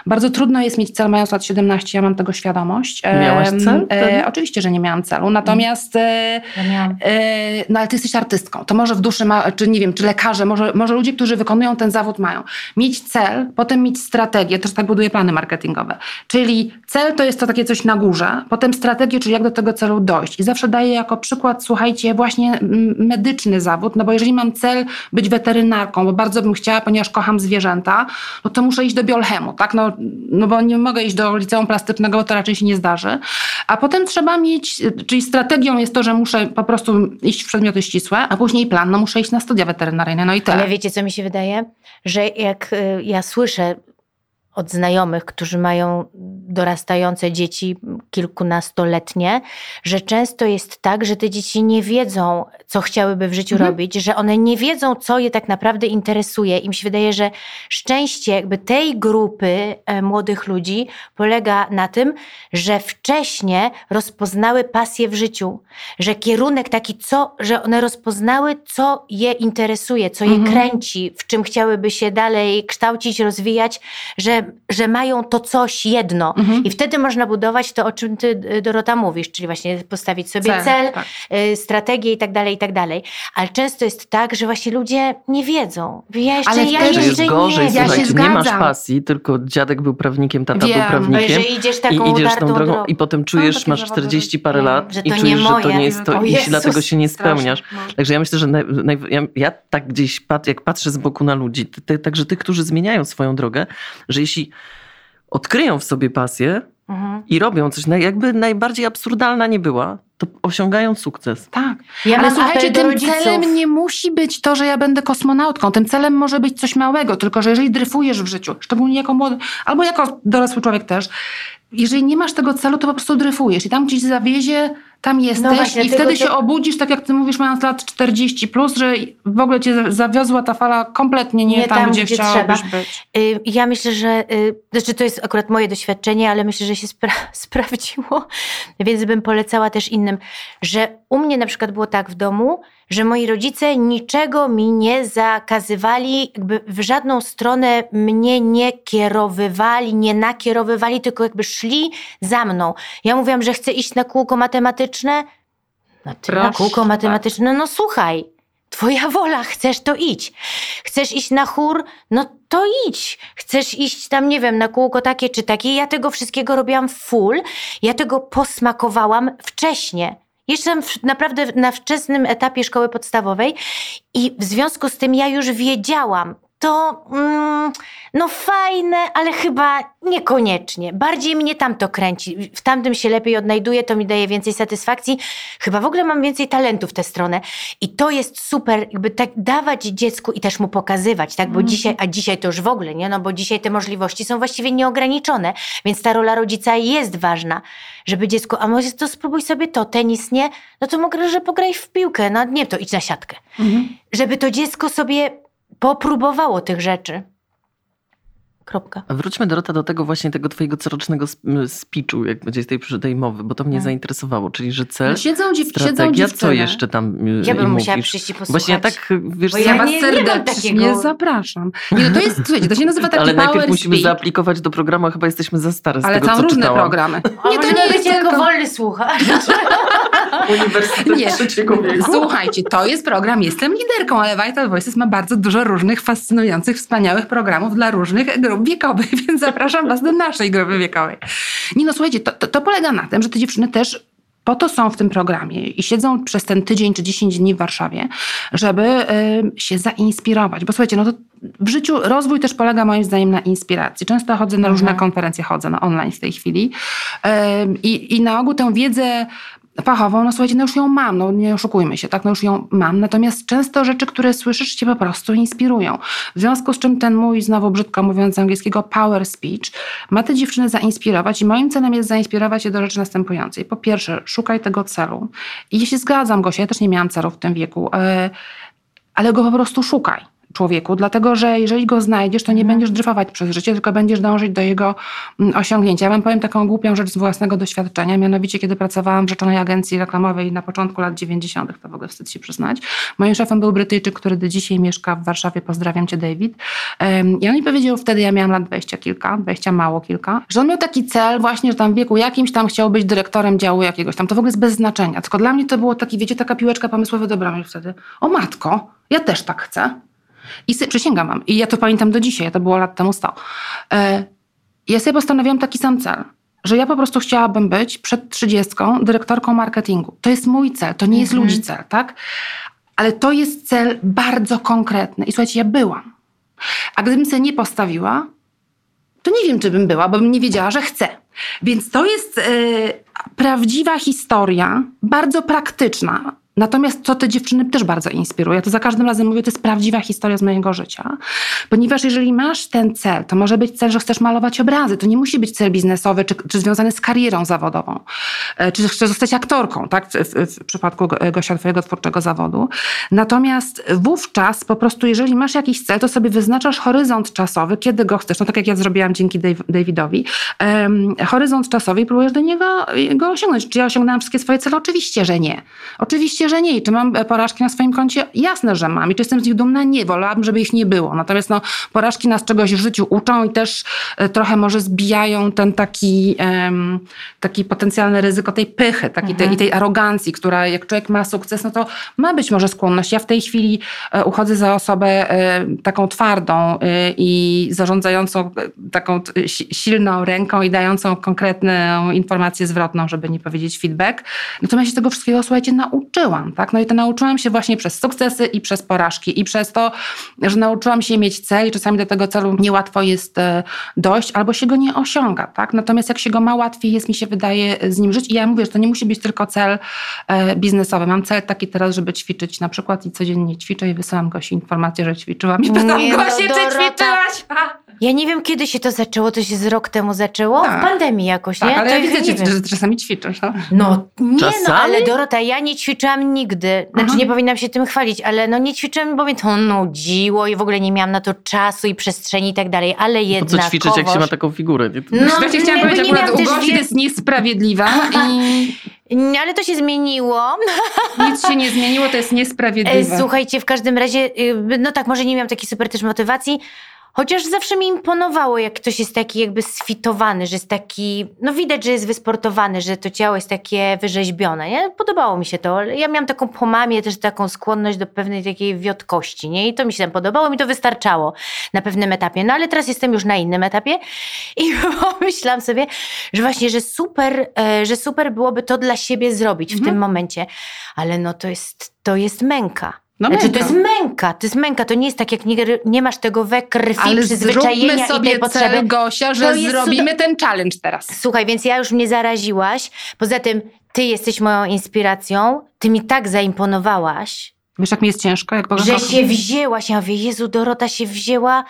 Bardzo trudno jest mieć cel mając lat 17, ja mam tego świadomość. Miałaś cel? E, oczywiście, że nie miałam celu, natomiast e, Ja miałam. E, no ale ty jesteś artystką, to może w duszy ma, czy nie wiem, czy lekarze, może, może ludzie, którzy wykonują ten zawód mają. Mieć cel, potem mieć strategię, też tak buduje plany marketingowe. Czyli cel to jest to takie coś na górze, potem strategię, czyli jak do tego celu dojść. I zawsze daję jako przykład, słuchajcie, właśnie mm, medyczny zawód, no bo jeżeli mam cel być weterynarką, bo bardzo bym chciała, ponieważ kocham zwierzęta, no to muszę iść do biolchemu, tak? No, no bo nie mogę iść do liceum plastycznego, bo to raczej się nie zdarzy. A potem trzeba mieć, czyli strategią jest to, że muszę po prostu iść w przedmioty ścisłe, a później plan, no muszę iść na studia weterynaryjne, no i tyle. Ale wiecie, co mi się wydaje? Że jak y, ja słyszę od znajomych, którzy mają dorastające dzieci kilkunastoletnie, że często jest tak, że te dzieci nie wiedzą, co chciałyby w życiu Mhm. robić, że one nie wiedzą, co je tak naprawdę interesuje. Im się wydaje, że szczęście jakby tej grupy e, młodych ludzi polega na tym, że wcześnie rozpoznały pasję w życiu, że kierunek taki, co, że one rozpoznały, co je interesuje, co je Mhm. kręci, w czym chciałyby się dalej kształcić, rozwijać, że, że mają to coś jedno. Mhm. I wtedy można budować to, o czym ty, Dorota, mówisz, czyli właśnie postawić sobie cel, Cel, tak. y, strategię i tak dalej, i tak dalej. Ale często jest tak, że właśnie ludzie nie wiedzą. Ja jeszcze, Ale ja jeszcze jest gorzej, nie Ja się nie masz pasji, tylko dziadek był prawnikiem, tata Wiem, był prawnikiem. że idziesz taką I idziesz tą drogą drogą. i potem czujesz, takie masz zawody, 40 parę wiem, lat i czujesz, że to nie jest to O i Jezus, dlatego się nie spełniasz. No. Także ja myślę, że naj, naj, ja, ja tak gdzieś, pat, jak patrzę z boku na ludzi, ty, ty, także tych, którzy zmieniają swoją drogę, że jeśli odkryją w sobie pasję Mhm. i robią coś, jakby najbardziej absurdalna nie była, to osiągają sukces. Tak. Ja Ale słuchajcie, tym rodziców. celem nie musi być to, że ja będę kosmonautką. Tym celem może być coś małego, tylko że jeżeli dryfujesz w życiu, szczególnie jako młody, albo jako dorosły człowiek też, jeżeli nie masz tego celu, to po prostu dryfujesz i tam gdzieś zawiezie, tam jesteś właśnie, i wtedy to- się obudzisz, tak jak ty mówisz, mając lat 40 plus, że w ogóle cię zawiozła ta fala kompletnie nie, Nie tam, tam, gdzie, gdzie chciałabyś trzeba. być. Y, Ja myślę, że, y, znaczy to jest akurat moje doświadczenie, ale myślę, że się spra- [laughs] sprawdziło, więc bym polecała też innym, że u mnie na przykład było tak w domu, że moi rodzice niczego mi nie zakazywali, jakby w żadną stronę mnie nie kierowywali, nie nakierowywali, tylko jakby szli za mną. Ja mówiłam, że chcę iść na kółko matematyczne, no ty na Proszę kółko matematyczne, no słuchaj, twoja wola, chcesz to idź. Chcesz iść na chór, no to idź. Chcesz iść tam, nie wiem, na kółko takie czy takie. Ja tego wszystkiego robiłam full, ja tego posmakowałam wcześnie. Jeszcze w- naprawdę na wczesnym etapie szkoły podstawowej i w związku z tym ja już wiedziałam, to mm, no fajne, ale chyba niekoniecznie. Bardziej mnie tamto kręci. W tamtym się lepiej odnajduję, to mi daje więcej satysfakcji. Chyba w ogóle mam więcej talentu w tę stronę. I to jest super, jakby tak dawać dziecku i też mu pokazywać, tak? Bo dzisiaj, a dzisiaj to już w ogóle, nie? No bo dzisiaj te możliwości są właściwie nieograniczone, więc ta rola rodzica jest ważna, żeby dziecku, a może to spróbuj sobie to, tenis nie, no to mogę, że pograj w piłkę, no nie, to idź na siatkę. Żeby to dziecko sobie popróbowało tych rzeczy. Kropka. A Wróćmy Dorota do tego właśnie tego twojego corocznego sp- speechu, jak będzie z tej, tej mowy, bo to mnie Tak. zainteresowało, czyli że cel, No siedzą, dziew- siedzą strategia, co dziewczyny. jeszcze tam y, Ja bym im musiała mówisz? przyjść i posłuchać. Właśnie ja tak, wiesz, Bo co, Ja, Ja was nie- nie serdecznie takiego- zapraszam. Nie, no to jest, słuchajcie, to się nazywa taki ale power najpierw musimy speech, zaaplikować do programu, a chyba jesteśmy za stare z ale tego, są co różne czytałam. programy. [laughs] Nie, to nie nie jest tylko... wolny słuchacz. [laughs] Uniwersytet Nie. trzeciego wieku. Słuchajcie, to jest program Jestem liderką, ale Vital Voices ma bardzo dużo różnych fascynujących, wspaniałych programów dla różnych grup wiekowych, [laughs] więc zapraszam Was do naszej grupy wiekowej. Nie no, słuchajcie, to, to, to polega na tym, że te dziewczyny też po to są w tym programie i siedzą przez ten tydzień czy 10 dni w Warszawie, żeby się zainspirować. Bo słuchajcie, no to w życiu rozwój też polega moim zdaniem na inspiracji. Często chodzę na różne Mhm. konferencje, chodzę na online w tej chwili i, i na ogół tę wiedzę fachową, no słuchajcie, no już ją mam, no nie oszukujmy się, tak, no już ją mam. Natomiast często rzeczy, które słyszysz, cię po prostu inspirują. W związku z czym ten mój, znowu brzydko mówiąc z angielskiego, power speech ma te dziewczyny zainspirować i moim celem jest zainspirować je do rzeczy następującej. Po pierwsze, szukaj tego celu. I się zgadzam, Gosia, ja też nie miałam celu w tym wieku, e, ale go po prostu szukaj człowieku, dlatego że jeżeli go znajdziesz, to nie będziesz dryfować przez życie, tylko będziesz dążyć do jego mm, osiągnięcia. Ja wam powiem taką głupią rzecz z własnego doświadczenia, mianowicie kiedy pracowałam w rzeczonej agencji reklamowej na początku lat 90., to w ogóle wstyd się przyznać. Moim szefem był Brytyjczyk, który do dzisiaj mieszka w Warszawie, pozdrawiam cię David. I on mi powiedział wtedy, ja miałam lat 20 kilka, 20 mało kilka, że on miał taki cel właśnie, że tam w wieku jakimś tam chciał być dyrektorem działu jakiegoś tam. To w ogóle jest bez znaczenia. Tylko dla mnie to było taki, wiecie, taka piłeczka pomysłowa do bramy wtedy. O matko, ja też tak chcę. I sobie, przysięgam wam, i ja to pamiętam do dzisiaj, to było lat temu 100. E, ja sobie postanowiłam taki sam cel, że ja po prostu chciałabym być przed 30 dyrektorką marketingu. To jest mój cel, to nie jest Mhm. ludzi cel, tak? Ale to jest cel bardzo konkretny. I słuchajcie, ja byłam. A gdybym sobie nie postawiła, to nie wiem, czy bym była, bo bym nie wiedziała, że chcę. Więc to jest e, prawdziwa historia, bardzo praktyczna. Natomiast to te dziewczyny też bardzo inspiruje. Ja to za każdym razem mówię, to jest prawdziwa historia z mojego życia. Ponieważ jeżeli masz ten cel, to może być cel, że chcesz malować obrazy. To nie musi być cel biznesowy czy, czy związany z karierą zawodową. E, Czy chcesz zostać aktorką, tak? W, w, przypadku Go- Gosia, twojego twórczego zawodu. Natomiast wówczas po prostu, jeżeli masz jakiś cel, to sobie wyznaczasz horyzont czasowy, kiedy go chcesz. No tak jak ja zrobiłam dzięki Davidowi. Em, horyzont czasowy i próbujesz do niego go osiągnąć. Czy ja osiągnęłam wszystkie swoje cele? Oczywiście, że nie. Oczywiście, że nie. I czy mam e, porażki na swoim koncie? Jasne, że mam. I czy jestem z nich dumna? Nie. Wolałabym, żeby ich nie było. Natomiast no, porażki nas czegoś w życiu uczą i też e, trochę może zbijają ten taki, em, taki potencjalne ryzyko tej pychy taki tej, i tej arogancji, która jak człowiek ma sukces, no to ma być może skłonność. Ja w tej chwili e, uchodzę za osobę taką twardą i zarządzającą taką silną ręką i dającą konkretną informację zwrotną, żeby nie powiedzieć feedback. Natomiast się tego wszystkiego, słuchajcie, nauczyłam. Tak? No i to nauczyłam się właśnie przez sukcesy i przez porażki i przez to, że nauczyłam się mieć cel i czasami do tego celu niełatwo jest e, dojść albo się go nie osiąga. Tak? Natomiast jak się go ma, łatwiej jest, mi się wydaje, z nim żyć. I ja mówię, że to nie musi być tylko cel e, biznesowy. Mam cel taki teraz, żeby ćwiczyć na przykład i codziennie ćwiczę i wysyłam Gosi informację, że ćwiczyłam i pytam Nie no, Gosi, czy Dorota. ćwiczyłaś? Ja nie wiem, kiedy się to zaczęło. To się z rok temu zaczęło? Tak. W pandemii jakoś, Tak, nie? ale to ja widzę, że czasami ćwiczysz. No. No nie, no Czasami? ale Dorota, ja nie ćwiczyłam nigdy. Znaczy Aha. nie powinnam się tym chwalić, ale no nie ćwiczyłam, bo mnie to nudziło i w ogóle nie miałam na to czasu i przestrzeni i tak dalej, ale Po co ćwiczyć, jak się ma taką figurę? Nie? No, Słuchajcie, chciałam jakby powiedzieć nie akurat, u Gosi wie- to jest niesprawiedliwa [laughs] i Nie, Ale to się zmieniło. [laughs] nic się nie zmieniło, to jest E, niesprawiedliwe. Słuchajcie, w każdym razie, y, no tak, może nie miałam takiej super też motywacji, chociaż zawsze mi imponowało, jak ktoś jest taki jakby sfitowany, że jest taki, no widać, że jest wysportowany, że to ciało jest takie wyrzeźbione, nie? Podobało mi się to. Ja miałam taką po mamie też taką skłonność do pewnej takiej wiotkości, nie? I to mi się tam podobało, mi to wystarczało na pewnym etapie. No ale teraz jestem już na innym etapie i [laughs] pomyślałam sobie, że właśnie, że super, e, że super byłoby to dla siebie zrobić w Mhm. tym momencie. Ale no to jest, to jest męka. No znaczy, męka. to jest męka, to jest męka, to nie jest tak, jak nie, nie masz tego we krwi, Ale przyzwyczajenia zróbmy i tej sobie potrzeby. cel, Gosia, że zrobimy ten challenge teraz. Słuchaj, więc ja już mnie zaraziłaś. Poza tym, ty jesteś moją inspiracją, ty mi tak zaimponowałaś, Wiesz, jak mi jest ciężko? Jak że powiem- się wzięłaś. Ja mówię, Jezu, Dorota się wzięła,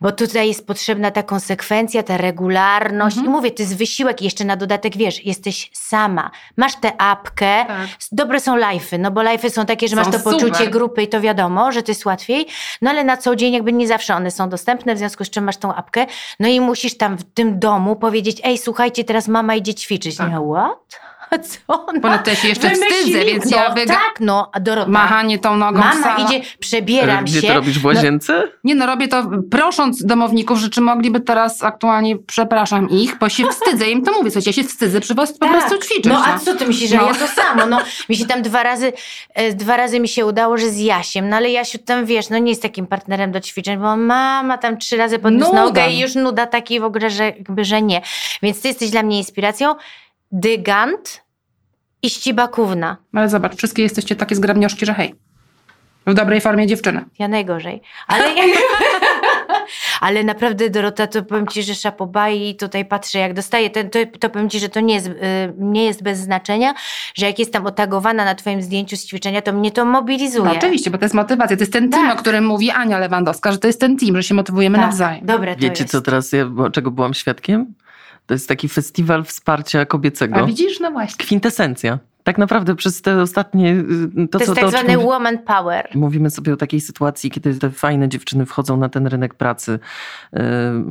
bo tutaj jest potrzebna ta konsekwencja, ta regularność. Mhm. I mówię, to jest wysiłek jeszcze na dodatek, wiesz, jesteś sama. Masz tę apkę, Tak. Dobre są live'y, no bo live'y są takie, że Są masz to poczucie super. grupy i to wiadomo, że to jest łatwiej, no ale na co dzień jakby nie zawsze one są dostępne, w związku z czym masz tą apkę, no i musisz tam w tym domu powiedzieć, ej słuchajcie, teraz mama idzie ćwiczyć. Tak. Nie, what? [laughs] Co ona Ponadto ja się jeszcze wymyśliła? wstydzę, więc no, ja wyga... tak, no, a Dorota, Machanie tą nogą mama idzie, przebieram Gdzie się. to robisz w łazience? Nie no, robię to prosząc domowników, że czy mogliby teraz aktualnie, przepraszam ich, bo się wstydzę, im to mówię, słuchajcie, ja się wstydzę przy was po Tak. prostu ćwiczyć. No a co ty myślisz, że No. ja to samo? No, mi się tam dwa razy, e, dwa razy mi się udało, że z Jasiem, no ale Jasiu tam, wiesz, no nie jest takim partnerem do ćwiczeń, bo mama tam trzy razy podniósł nogę i już nuda takiej w ogóle, że jakby, że nie. Więc ty jesteś dla mnie inspiracją. Dygant i ścibakówna. Ale zobacz, wszystkie jesteście takie zgrabnioszki, że hej. W dobrej formie dziewczyny. Ja najgorzej. Ale, [laughs] ale naprawdę, Dorota, to powiem ci, że szapoba i tutaj patrzę, jak dostaję, ten, to, to powiem ci, że to nie jest, y, nie jest bez znaczenia, że jak jestem otagowana na twoim zdjęciu z ćwiczenia, to mnie to mobilizuje. No oczywiście, bo to jest motywacja. To jest ten team, Tak. o którym mówi Ania Lewandowska, że to jest ten team, że się motywujemy Tak. nawzajem. Dobre to Wiecie, jest. co teraz, ja, bo- czego byłam świadkiem? To jest taki festiwal wsparcia A kobiecego. widzisz? No właśnie. Kwintesencja. Tak naprawdę przez te ostatnie... y, To, To, co, jest tak to, o czym zwany mówi- woman power. Mówimy sobie o takiej sytuacji, kiedy te fajne dziewczyny wchodzą na ten rynek pracy, yy,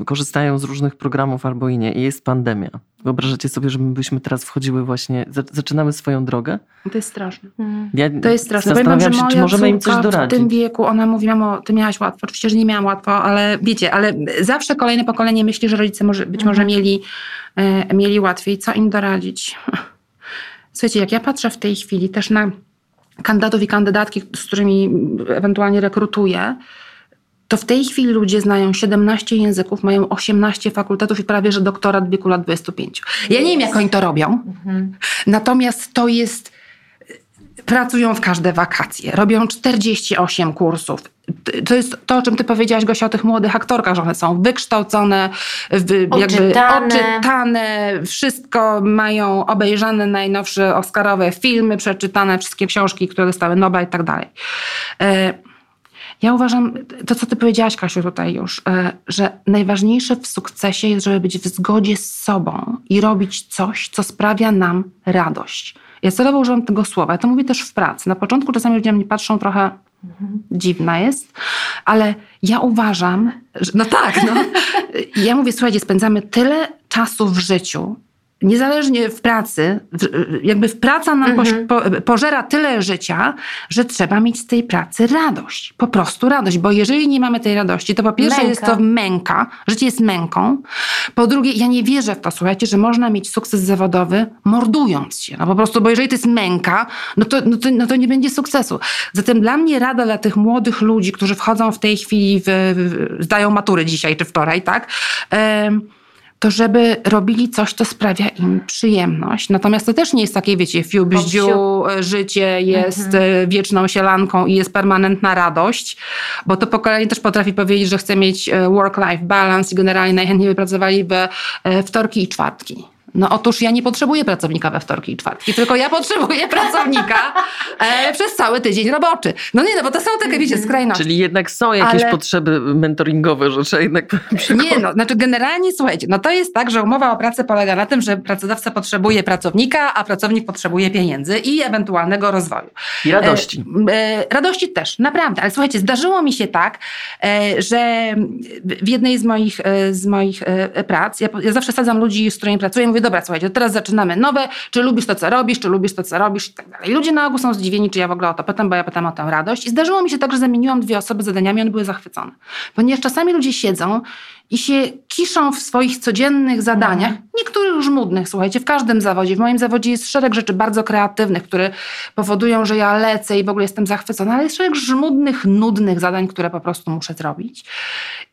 korzystają z różnych programów albo i nie i jest pandemia. Wyobrażacie sobie, że my byśmy teraz wchodziły właśnie, za- zaczynamy swoją drogę? To jest straszne. Mm. Ja To jest straszne. Powiem zastanawiam się, czy moja możemy im coś córka w doradzić. tym wieku, ona mówi, mamo, ty miałaś łatwo. Oczywiście, że nie miałam łatwo, ale wiecie, ale zawsze kolejne pokolenie myśli, że rodzice może, być może Mhm. mieli, e, mieli łatwiej. Co im doradzić? Słuchajcie, jak ja patrzę w tej chwili też na kandydatów i kandydatki, z którymi ewentualnie rekrutuję, to w tej chwili ludzie znają 17 języków, mają 18 fakultetów i prawie że doktorat w wieku lat 25. Ja nie wiem, jak oni to robią, Mhm. natomiast to jest pracują w każde wakacje, robią 48 kursów. To jest to, o czym ty powiedziałaś, Gosia, o tych młodych aktorkach, że one są wykształcone, jakby oczytane, wszystko mają obejrzane najnowsze oscarowe filmy, przeczytane wszystkie książki, które dostały Nobla i tak dalej. E, Ja uważam, to co ty powiedziałaś, Kasiu, tutaj już, e, że najważniejsze w sukcesie jest, żeby być w zgodzie z sobą i robić coś, co sprawia nam radość. Ja celowo używam tego słowa. Ja to mówię też w pracy. Na początku czasami ludzie na mnie patrzą trochę dziwna jest, ale ja uważam, że no tak, no. [laughs] Ja mówię, słuchajcie, spędzamy tyle czasu w życiu, niezależnie w pracy, jakby w praca nam Mhm. pożera tyle życia, że trzeba mieć z tej pracy radość. Po prostu radość, bo jeżeli nie mamy tej radości, to po pierwsze Męka. jest to męka, życie jest męką. Po drugie, ja nie wierzę w to, słuchajcie, że można mieć sukces zawodowy mordując się. No po prostu, bo jeżeli to jest męka, no to, no to, no to nie będzie sukcesu. Zatem dla mnie rada dla tych młodych ludzi, którzy wchodzą w tej chwili, w, w, zdają matury dzisiaj czy wczoraj, tak? Em, to żeby robili coś, co sprawia im przyjemność. Natomiast to też nie jest takie, wiecie, fiu, bździu, życie jest e, wieczną sielanką i jest permanentna radość, bo to pokolenie też potrafi powiedzieć, że chce mieć e, work-life balance i generalnie najchętniej by pracowali w e, wtorki i czwartki. No otóż ja nie potrzebuję pracownika we wtorki i czwartki, tylko ja potrzebuję [laughs] pracownika e, przez cały tydzień roboczy. No nie, no bo to są takie, wiecie, skrajności. Czyli jednak są jakieś Ale- potrzeby mentoringowe, że trzeba jednak [laughs] Nie, no, znaczy generalnie słuchajcie, no to jest tak, że umowa o pracę polega na tym, że pracodawca potrzebuje pracownika, a pracownik potrzebuje pieniędzy i ewentualnego rozwoju. i radości. E, e, radości też, naprawdę. Ale słuchajcie, zdarzyło mi się tak, e, że w jednej z moich, e, z moich e, prac, ja, ja zawsze sadzam ludzi, z którymi pracuję, mówię, dobra, słuchajcie, teraz zaczynamy nowe, czy lubisz to, co robisz, czy lubisz to, co robisz i tak dalej. Ludzie na ogół są zdziwieni, czy ja w ogóle o to pytam, bo ja pytam o tę radość. I zdarzyło mi się tak, że zamieniłam dwie osoby zadaniami, one były zachwycone. Ponieważ czasami ludzie siedzą i się kiszą w swoich codziennych zadaniach, niektórych żmudnych, słuchajcie, w każdym zawodzie. W moim zawodzie jest szereg rzeczy bardzo kreatywnych, które powodują, że ja lecę i w ogóle jestem zachwycona, ale jest szereg żmudnych, nudnych zadań, które po prostu muszę zrobić.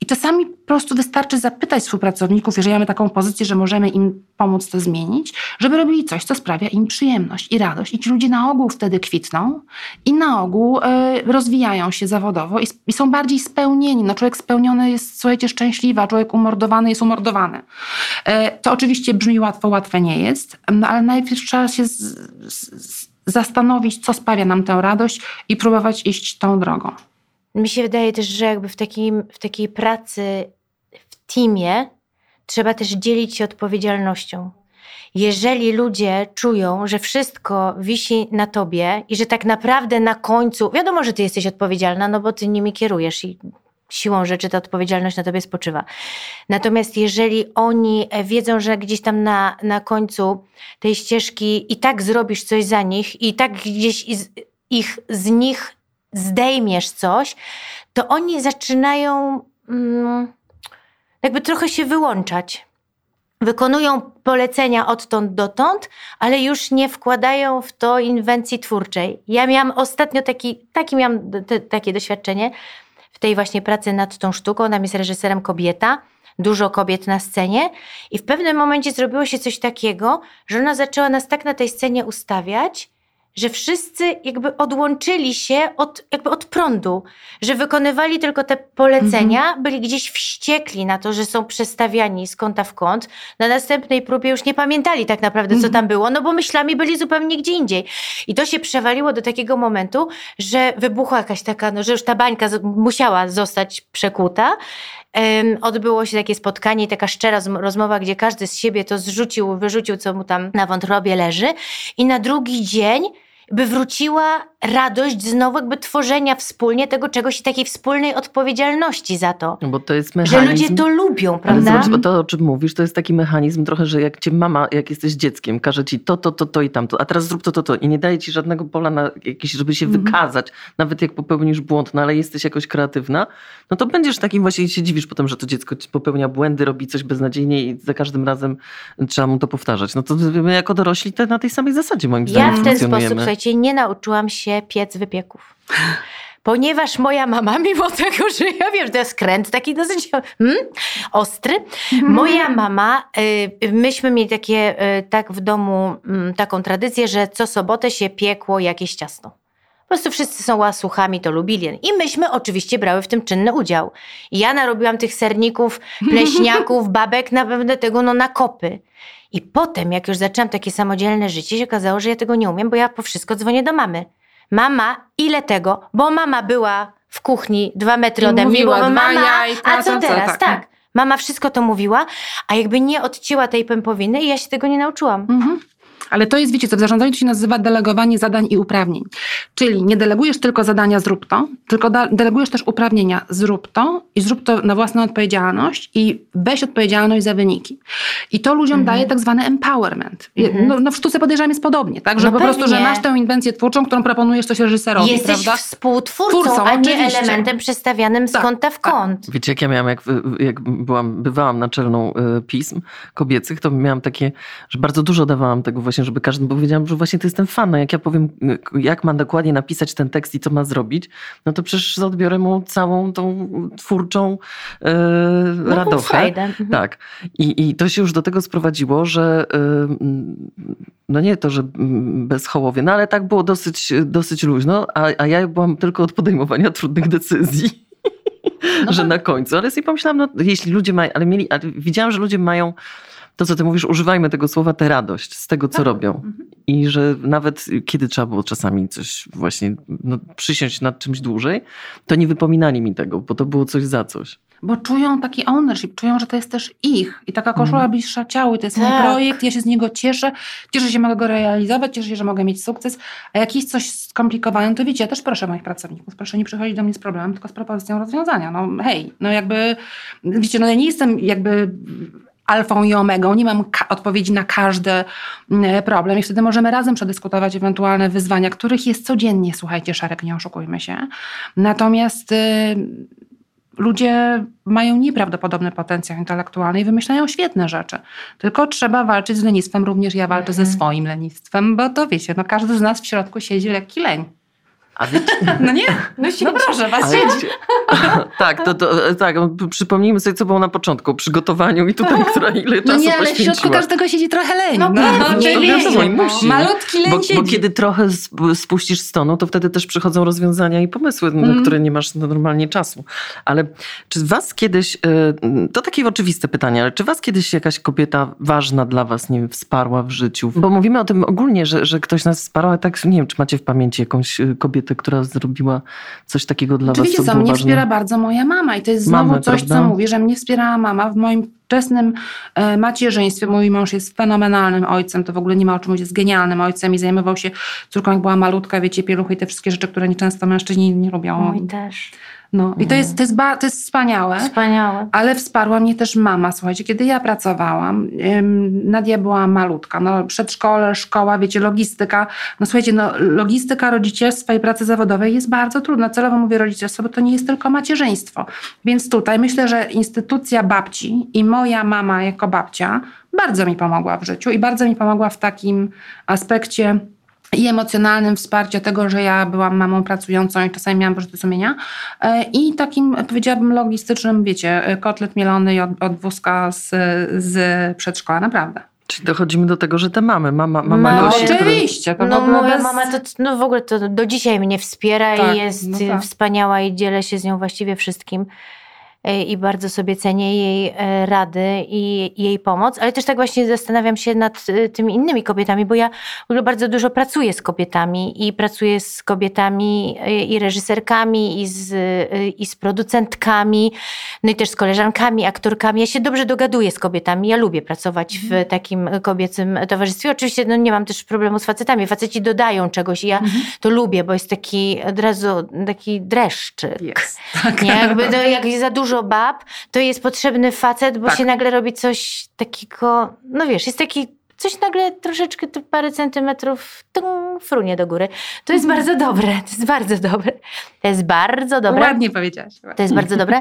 I czasami po prostu wystarczy zapytać współpracowników, jeżeli mamy taką pozycję, że możemy im pomóc to zmienić, żeby robili coś, co sprawia im przyjemność i radość. I ci ludzie na ogół wtedy kwitną i na ogół e, rozwijają się zawodowo i, i są bardziej spełnieni. No, człowiek spełniony jest, słuchajcie, szczęśliwy, a człowiek umordowany jest umordowany. E, to oczywiście brzmi łatwo, łatwe nie jest, ale najpierw trzeba się z, z, zastanowić, co sprawia nam tę radość i próbować iść tą drogą. Mi się wydaje też, że jakby w, takim, w takiej pracy w teamie trzeba też dzielić się odpowiedzialnością. Jeżeli ludzie czują, że wszystko wisi na tobie i że tak naprawdę na końcu, wiadomo, że ty jesteś odpowiedzialna, no bo ty nimi kierujesz i siłą rzeczy ta odpowiedzialność na tobie spoczywa. Natomiast jeżeli oni e, wiedzą, że gdzieś tam na, na końcu tej ścieżki i tak zrobisz coś za nich i tak gdzieś iz- ich, z nich zdejmiesz coś, to oni zaczynają mm, jakby trochę się wyłączać. Wykonują polecenia odtąd dotąd, ale już nie wkładają w to inwencji twórczej. Ja miałam ostatnio taki, taki miałam te, takie doświadczenie tej właśnie pracy nad tą sztuką. Tam jest reżyserem kobieta, dużo kobiet na scenie i w pewnym momencie zrobiło się coś takiego, że ona zaczęła nas tak na tej scenie ustawiać, że wszyscy jakby odłączyli się od, jakby od prądu, że wykonywali tylko te polecenia, byli gdzieś wściekli na to, że są przestawiani z kąta w kąt. Na następnej próbie już nie pamiętali tak naprawdę, co tam było, no bo myślami byli zupełnie gdzie indziej. I to się przewaliło do takiego momentu, że wybuchła jakaś taka, no, że już ta bańka musiała zostać przekuta. Odbyło się takie spotkanie, i taka szczera zm- rozmowa, gdzie każdy z siebie to zrzucił, wyrzucił, co mu tam na wątrobie leży. I na drugi dzień by wróciła radość znowu jakby tworzenia wspólnie tego czegoś i takiej wspólnej odpowiedzialności za to. No Bo to jest Że mechanizm. ludzie to lubią, Ale prawda? zobacz, bo to, o czym mówisz, to jest taki mechanizm trochę, że jak cię mama, jak jesteś dzieckiem, każe ci to, to, to, to i tamto, a teraz zrób to, to, to i nie daje ci żadnego pola na jakieś, żeby się Mhm. wykazać, nawet jak popełnisz błąd, no ale jesteś jakoś kreatywna, no to będziesz takim właśnie i się dziwisz potem, że to dziecko popełnia błędy, robi coś beznadziejnie i za każdym razem trzeba mu to powtarzać. No to my jako dorośli to na tej samej zasadzie moim Ja zdaniem w ten sposób, nie nauczyłam się piec wypieków. Ponieważ moja mama, mimo tego, że ja wiem, że to jest skręt taki dosyć hmm, ostry, moja mama, y, myśmy mieli takie, y, tak w domu, mm, taką tradycję, że co sobotę się piekło jakieś ciasto. Po prostu wszyscy są łasuchami, to lubili. I myśmy oczywiście brały w tym czynny udział. I ja narobiłam tych serników, [laughs] pleśniaków, babek, na pewno tego no na kopy. I potem, jak już zaczęłam takie samodzielne życie, się okazało, że ja tego nie umiem, bo ja po wszystko dzwonię do mamy. Mama, ile tego? Bo mama była w kuchni dwa metry ode mnie, mówiła, bo mama, jajka, a co, teraz? tak. tak. Mama wszystko to mówiła, a jakby nie odcięła tej pępowiny i ja się tego nie nauczyłam. Mhm. Ale to jest, wiecie co, w zarządzaniu to się nazywa delegowanie zadań i uprawnień. Czyli nie delegujesz tylko zadania zrób to, tylko delegujesz też uprawnienia zrób to i zrób to na własną odpowiedzialność i weź odpowiedzialność za wyniki. I to ludziom Mhm. daje tak zwany empowerment. Mhm. No, no w sztuce podejrzewam jest podobnie, tak? Że No po prostu, że pewnie. masz tę inwencję twórczą, którą proponujesz coś reżyserowi, Jesteś prawda? współtwórcą, Twórcą, a nie oczywiście. elementem przestawianym z Tak, kąta w tak. kąt. Wiecie, jak ja miałam, jak, jak byłam, bywałam naczelną y, pism kobiecych, to miałam takie, że bardzo dużo dawałam tego właśnie, żeby każdy, bo wiedziałam, że właśnie to jest ten fan. No jak ja powiem, jak ma dokładnie napisać ten tekst i co ma zrobić, no to przecież odbiorę mu całą tą twórczą y, No, radochę. Mhm. Tak. I, I to się już do tego sprowadziło, że mm, no nie to, że mm, bez hołowie, no ale tak było dosyć, dosyć luźno, a, a ja byłam tylko od podejmowania trudnych decyzji. No [laughs] że tak. na końcu. Ale sobie pomyślałam, no jeśli ludzie mają, ale mieli, ale widziałam, że ludzie mają to, co ty mówisz, używajmy tego słowa, tę radość z tego, co Tak. robią. Mhm. I że nawet kiedy trzeba było czasami coś właśnie no, przysiąść nad czymś dłużej, to nie wypominali mi tego, bo to było coś za coś. Bo czują taki ownership, czują, że to jest też ich. I taka koszula Mhm. bliższa ciału, to jest mój Tak. projekt, ja się z niego cieszę, cieszę się, mogę go realizować, cieszę się, że mogę mieć sukces. A jak jest coś skomplikowane, to wiecie, ja też proszę moich pracowników, proszę nie przychodzić do mnie z problemem, tylko z propozycją rozwiązania. No hej, no jakby, wiecie, no ja nie jestem jakby alfą i omegą, nie mam odpowiedzi na każdy mm, problem i wtedy możemy razem przedyskutować ewentualne wyzwania, których jest codziennie, słuchajcie, szereg, nie oszukujmy się. Natomiast y, ludzie mają nieprawdopodobny potencjał intelektualny i wymyślają świetne rzeczy. Tylko trzeba walczyć z lenistwem, również ja walczę ze Mhm. swoim lenistwem, bo to wiecie, no każdy z nas w środku siedzi lekki leń. A wiecie, No nie? No No proszę, was ale siedzi. wiecie, [laughs] tak, to, to, tak, przypomnijmy sobie, co było na początku, przygotowaniu i tutaj, która ile No czasu nie, ale w środku każdego siedzi trochę leń. No pewnie, oczywiście. wiadomo, i musi. Malutki leń Bo, siedzi. bo kiedy trochę sp- spuścisz z tonu, to wtedy też przychodzą rozwiązania i pomysły, na Mm. które nie masz normalnie czasu. Ale czy was kiedyś, y, to takie oczywiste pytanie, ale czy was kiedyś jakaś kobieta ważna dla was, nie wiem, wsparła w życiu? Bo mówimy o tym ogólnie, że, że ktoś nas wsparł, ale tak nie wiem, czy macie w pamięci jakąś y, kobietę, która zrobiła coś takiego dla was, Oczywiście, co mnie ważne? wspiera bardzo moja mama i to jest znowu Mamy, coś, prawda? co mówię, że mnie wspierała mama w moim wczesnym e, macierzyństwie. Mój mąż jest fenomenalnym ojcem, to w ogóle nie ma o czym mówić, jest genialnym ojcem i zajmował się córką, jak była malutka, wiecie, pieluchy i te wszystkie rzeczy, które nieczęsto mężczyźni nie lubią. Mój też. No. I to jest, to, jest ba- to jest wspaniałe. Wspaniałe. Ale wsparła mnie też mama. Słuchajcie, kiedy ja pracowałam, ym, Nadia była malutka. No, przedszkole, szkoła, wiecie, logistyka. No słuchajcie, no, logistyka rodzicielstwa i pracy zawodowej jest bardzo trudna. Celowo mówię rodzicielstwo, bo to nie jest tylko macierzyństwo. Więc tutaj myślę, że instytucja babci i moja mama jako babcia bardzo mi pomogła w życiu i bardzo mi pomogła w takim aspekcie i emocjonalnym wsparcia tego, że ja byłam mamą pracującą i czasami miałam wyrzuty sumienia E, i takim, powiedziałabym, logistycznym, wiecie, e, kotlet mielony i od, od wózka z, z przedszkola, naprawdę. Czyli dochodzimy do tego, że te mamy, mama, mama. No oczywiście. To w No ogóle moja bez... mama to no w ogóle to do dzisiaj mnie wspiera Tak, i jest no tak. wspaniała i dzielę się z nią właściwie wszystkim. E, I bardzo sobie cenię jej e, rady i jej pomoc, ale też tak właśnie zastanawiam się nad e, tymi innymi kobietami, bo ja w ogóle bardzo dużo pracuję z kobietami i pracuję z kobietami i reżyserkami, i z, i z producentkami, no i też z koleżankami, aktorkami. Ja się dobrze dogaduję z kobietami, ja lubię pracować w takim kobiecym towarzystwie. Oczywiście no, nie mam też problemu z facetami, faceci dodają czegoś i ja Mhm. to lubię, bo jest taki od razu taki dreszczyk. Jest. Tak. Nie, jakby jak za dużo bab, to jest potrzebny facet, bo Tak. się nagle robi coś takiego, no wiesz, jest taki coś nagle troszeczkę tu parę centymetrów tung, frunie do góry. To jest Mhm. bardzo dobre, to jest bardzo dobre. To jest bardzo dobre. Ładnie powiedziałaś. To jest bardzo dobre.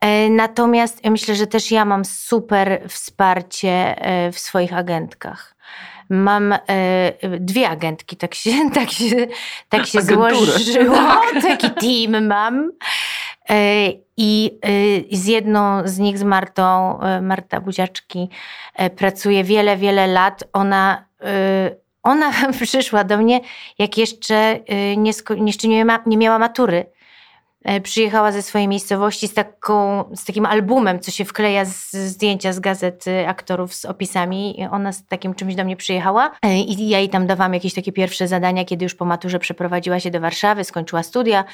E, Natomiast ja myślę, że też ja mam super wsparcie e, w swoich agentkach. Mam e, dwie agentki, tak się, [laughs] tak się, tak się Agenturę. złożyło. [laughs] Taki team mam. I e, z jedną z nich, z Martą, e, Marta Buziaczki, e, pracuję wiele, wiele lat. Ona, ona [laughs] przyszła do mnie, jak jeszcze nie, jeszcze nie, nie miała matury przyjechała ze swojej miejscowości z, taką, z takim albumem, co się wkleja z zdjęcia z gazety aktorów z opisami. Ona z takim czymś do mnie przyjechała i ja jej tam dawałam jakieś takie pierwsze zadania, kiedy już po maturze przeprowadziła się do Warszawy, skończyła studia.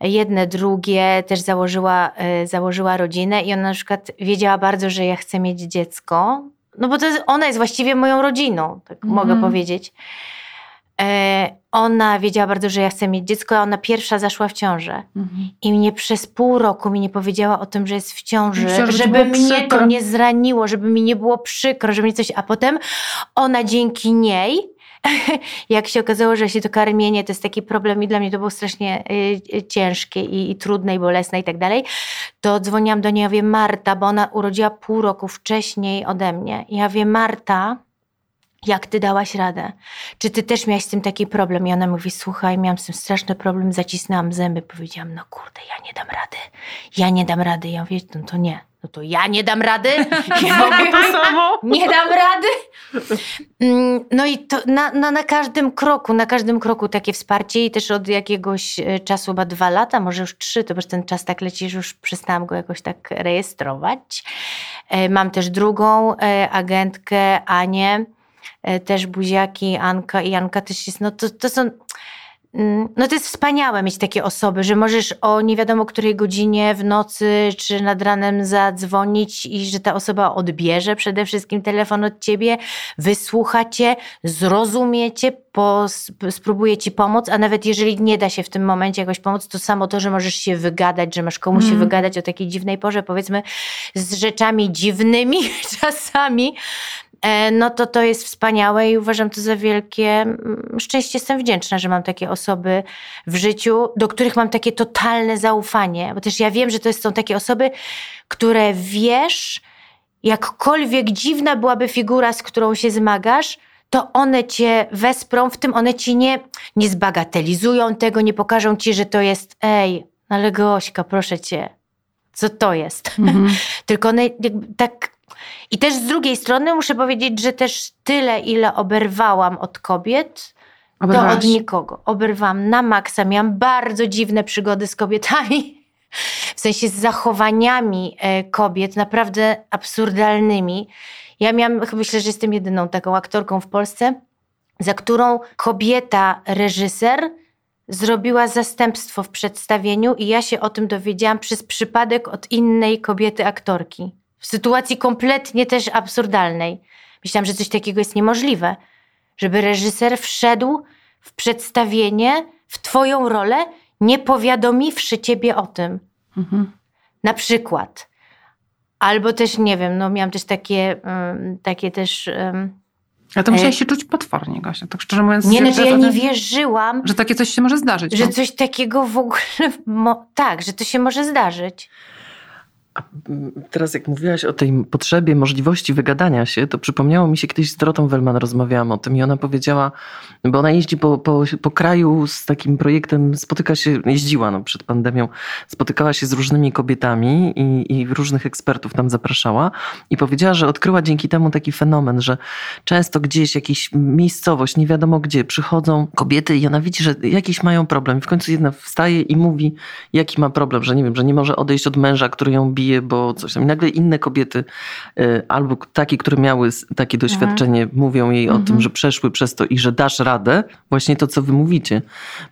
Jedne, drugie, też założyła, e, założyła rodzinę i ona na przykład wiedziała bardzo, że ja chcę mieć dziecko, no bo to jest, ona jest właściwie moją rodziną, tak Mhm. mogę powiedzieć. E, ona wiedziała bardzo, że ja chcę mieć dziecko, a ona pierwsza zaszła w ciążę. Mhm. I mnie przez pół roku mi nie powiedziała o tym, że jest w ciąży, że ci żeby mnie przykro. to nie zraniło, żeby mi nie było przykro, żeby mi coś. A potem ona dzięki niej, [laughs] jak się okazało, że się to karmienie to jest taki problem i dla mnie to było strasznie y, ciężkie i, i trudne i bolesne i tak dalej, to dzwoniłam do niej, ja wiem, Marta, bo ona urodziła pół roku wcześniej ode mnie. Ja wiem, Marta, jak ty dałaś radę? Czy ty też miałaś z tym taki problem? I ona mówi, słuchaj, miałam z tym straszny problem, zacisnęłam zęby. Powiedziałam, no kurde, ja nie dam rady. Ja nie dam rady. Ja mówię, no to nie. No to ja nie dam rady. [laughs] Ja mówię, to samo. [laughs] nie dam rady. Mm, No i to na, na, na każdym kroku, na każdym kroku takie wsparcie i też od jakiegoś e, czasu, chyba dwa lata, może już trzy, to już ten czas tak leci, już przestałam go jakoś tak rejestrować. E, Mam też drugą e, agentkę, Anię, też buziaki, Anka i Anka też jest, no to, to są... mm, No to jest wspaniałe mieć takie osoby, że możesz o nie wiadomo której godzinie w nocy czy nad ranem zadzwonić i że ta osoba odbierze przede wszystkim telefon od ciebie, wysłucha cię, zrozumie cię, spróbuje ci pomóc, a nawet jeżeli nie da się w tym momencie jakoś pomóc, to samo to, że możesz się wygadać, że masz komuś się Mm. wygadać o takiej dziwnej porze, powiedzmy z rzeczami dziwnymi [laughs] czasami, no to to jest wspaniałe i uważam to za wielkie mm, szczęście. Jestem wdzięczna, że mam takie osoby w życiu, do których mam takie totalne zaufanie, bo też ja wiem, że to są takie osoby, które wiesz, jakkolwiek dziwna byłaby figura, z którą się zmagasz, to one cię wesprą, w tym one ci nie, nie zbagatelizują tego, nie pokażą ci, że to jest ej, ale Gośka, proszę cię, co to jest? Mhm. [laughs] Tylko one tak. I też z drugiej strony muszę powiedzieć, że też tyle, ile oberwałam od kobiet, to Oberwałaś? od nikogo. Oberwałam na maksa. Miałam bardzo dziwne przygody z kobietami. W sensie z zachowaniami e, kobiet, naprawdę absurdalnymi. Ja miałam, myślę, że jestem jedyną taką aktorką w Polsce, za którą kobieta, reżyser zrobiła zastępstwo w przedstawieniu i ja się o tym dowiedziałam przez przypadek od innej kobiety aktorki. W sytuacji kompletnie też absurdalnej. Myślałam, że coś takiego jest niemożliwe. Żeby reżyser wszedł w przedstawienie, w twoją rolę, nie powiadomiwszy ciebie o tym. Mhm. Na przykład. Albo też, nie wiem, no miałam też takie, um, takie też... Um, Ale to musiałaś się czuć potwornie, Gosia. Tak szczerze mówiąc, nie, no, że ja nie tym- wierzyłam, że takie coś się może zdarzyć. że no. coś takiego w ogóle... [laughs] Tak, że to się może zdarzyć. A mm, teraz jak mówiłaś o tej potrzebie, możliwości wygadania się, to przypomniało mi się kiedyś z Dorotą Wellman rozmawiałam o tym i ona powiedziała, bo ona jeździ po, po, po kraju z takim projektem, spotyka się, jeździła no, przed pandemią, spotykała się z różnymi kobietami i, i różnych ekspertów tam zapraszała i powiedziała, że odkryła dzięki temu taki fenomen, że często gdzieś jakiś miejscowość, nie wiadomo gdzie, przychodzą kobiety i ona widzi, że jakiś mają problem. W końcu jedna wstaje i mówi, jaki ma problem, że nie wiem, że nie może odejść od męża, który ją bije, bo coś tam. I nagle inne kobiety, y, albo takie, które miały takie doświadczenie, mówią jej o Mhm. tym, że przeszły przez to i że dasz radę, właśnie to, co wy mówicie.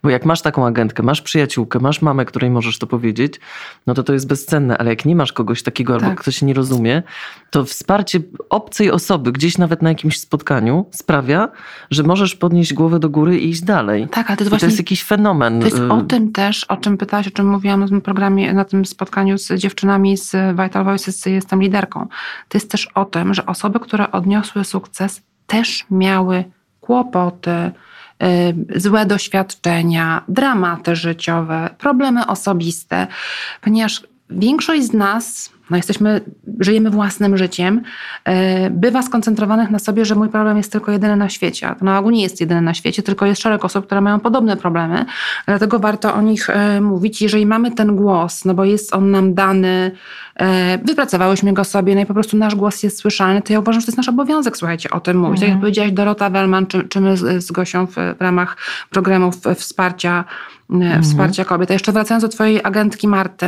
Bo jak masz taką agentkę, masz przyjaciółkę, masz mamę, której możesz to powiedzieć, no to to jest bezcenne, ale jak nie masz kogoś takiego, albo Tak. ktoś nie rozumie, to wsparcie obcej osoby, gdzieś nawet na jakimś spotkaniu, sprawia, że możesz podnieść głowę do góry i iść dalej. Tak, ale to jest I to właśnie jest jakiś fenomen. To jest y, o tym też, o czym pytałaś, o czym mówiłam na tym programie, na tym spotkaniu z dziewczynami z Vital Voices, jestem liderką. To jest też o tym, że osoby, które odniosły sukces, też miały kłopoty, y, złe doświadczenia, dramaty życiowe, problemy osobiste, ponieważ większość z nas, no jesteśmy, żyjemy własnym życiem, y, bywa skoncentrowanych na sobie, że mój problem jest tylko jedyny na świecie. A to na ogół nie jest jedyny na świecie, tylko jest szereg osób, które mają podobne problemy. Dlatego warto o nich e, mówić. Jeżeli mamy ten głos, no bo jest on nam dany, e, wypracowałyśmy go sobie, no i po prostu nasz głos jest słyszalny, to ja uważam, że to jest nasz obowiązek, słuchajcie, o tym mówić. Tak jak powiedziałaś Dorota Wellman, czy, czy my z, z Gosią w, w ramach programów e, wsparcia e, wsparcia kobiet. A jeszcze wracając do twojej agentki Marty,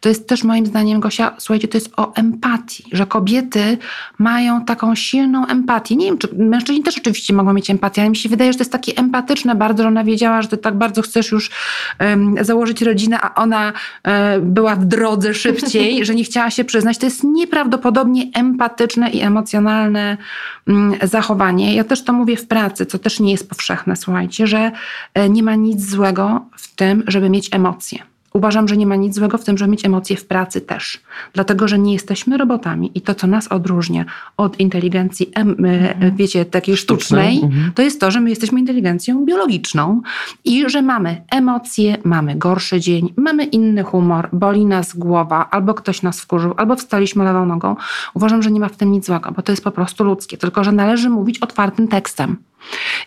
to jest też moim zdaniem, Gosia, słuchajcie, to jest o empatii, że kobiety mają taką silną empatię. Nie wiem, czy mężczyźni też oczywiście mogą mieć empatię, ale mi się wydaje, że to jest takie empatyczne bardzo, że ona wiedziała, że ty tak bardzo chcesz już em, założyć rodzinę, a ona e, była w drodze [laughs] szybciej, że nie chciała się przyznać. To jest nieprawdopodobnie empatyczne i emocjonalne mm, zachowanie. Ja też to mówię w pracy, co też nie jest powszechne, słuchajcie, że e, nie ma nic złego w tym, żeby mieć emocje. Uważam, że nie ma nic złego w tym, żeby mieć emocje w pracy też. Dlatego, że nie jesteśmy robotami i to, co nas odróżnia od inteligencji, e, wiecie, takiej Sztucznej. sztucznej, Mhm. to jest to, że my jesteśmy inteligencją biologiczną i że mamy emocje, mamy gorszy dzień, mamy inny humor, boli nas głowa, albo ktoś nas wkurzył, albo wstaliśmy lewą nogą. Uważam, że nie ma w tym nic złego, bo to jest po prostu ludzkie, tylko że należy mówić otwartym tekstem.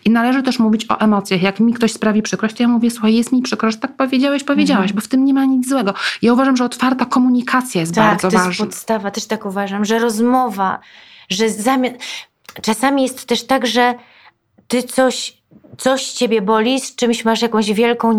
I należy też mówić o emocjach. Jak mi ktoś sprawi przykrość, to ja mówię, słuchaj, jest mi przykro, że tak powiedziałeś, powiedziałaś, bo w tym nie ma nic złego. Ja uważam, że otwarta komunikacja jest Tak, bardzo to jest ważna. podstawa, też tak uważam, że rozmowa, że zamiast... Czasami jest też tak, że ty coś, coś ciebie boli, z czymś masz jakąś wielką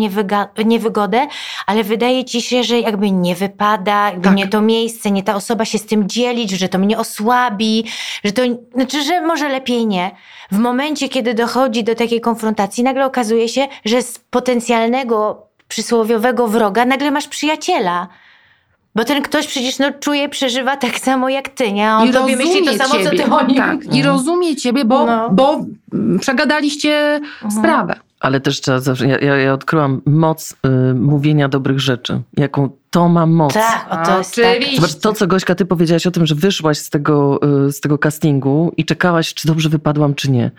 niewygodę, ale wydaje ci się, że jakby nie wypada, jakby Tak. nie to miejsce, nie ta osoba się z tym dzielić, że to mnie osłabi, że to, znaczy, że może lepiej nie. W momencie, kiedy dochodzi do takiej konfrontacji, nagle okazuje się, że z potencjalnego przysłowiowego wroga nagle masz przyjaciela. Bo ten ktoś przecież no, czuje, przeżywa tak samo jak ty, nie? On I tobie myśli to rozumie samo, co ciebie. ty o nim. Tak, i rozumie ciebie, bo, No. bo mm, przegadaliście sprawę. Ale też trzeba zawsze, ja, ja, ja odkryłam moc y, mówienia dobrych rzeczy. Jaką to ma moc. Tak, o to jest tak. Oczywiście. Zobacz, to co Gośka, ty powiedziałaś o tym, że wyszłaś z tego, y, z tego castingu i czekałaś, czy dobrze wypadłam, czy nie.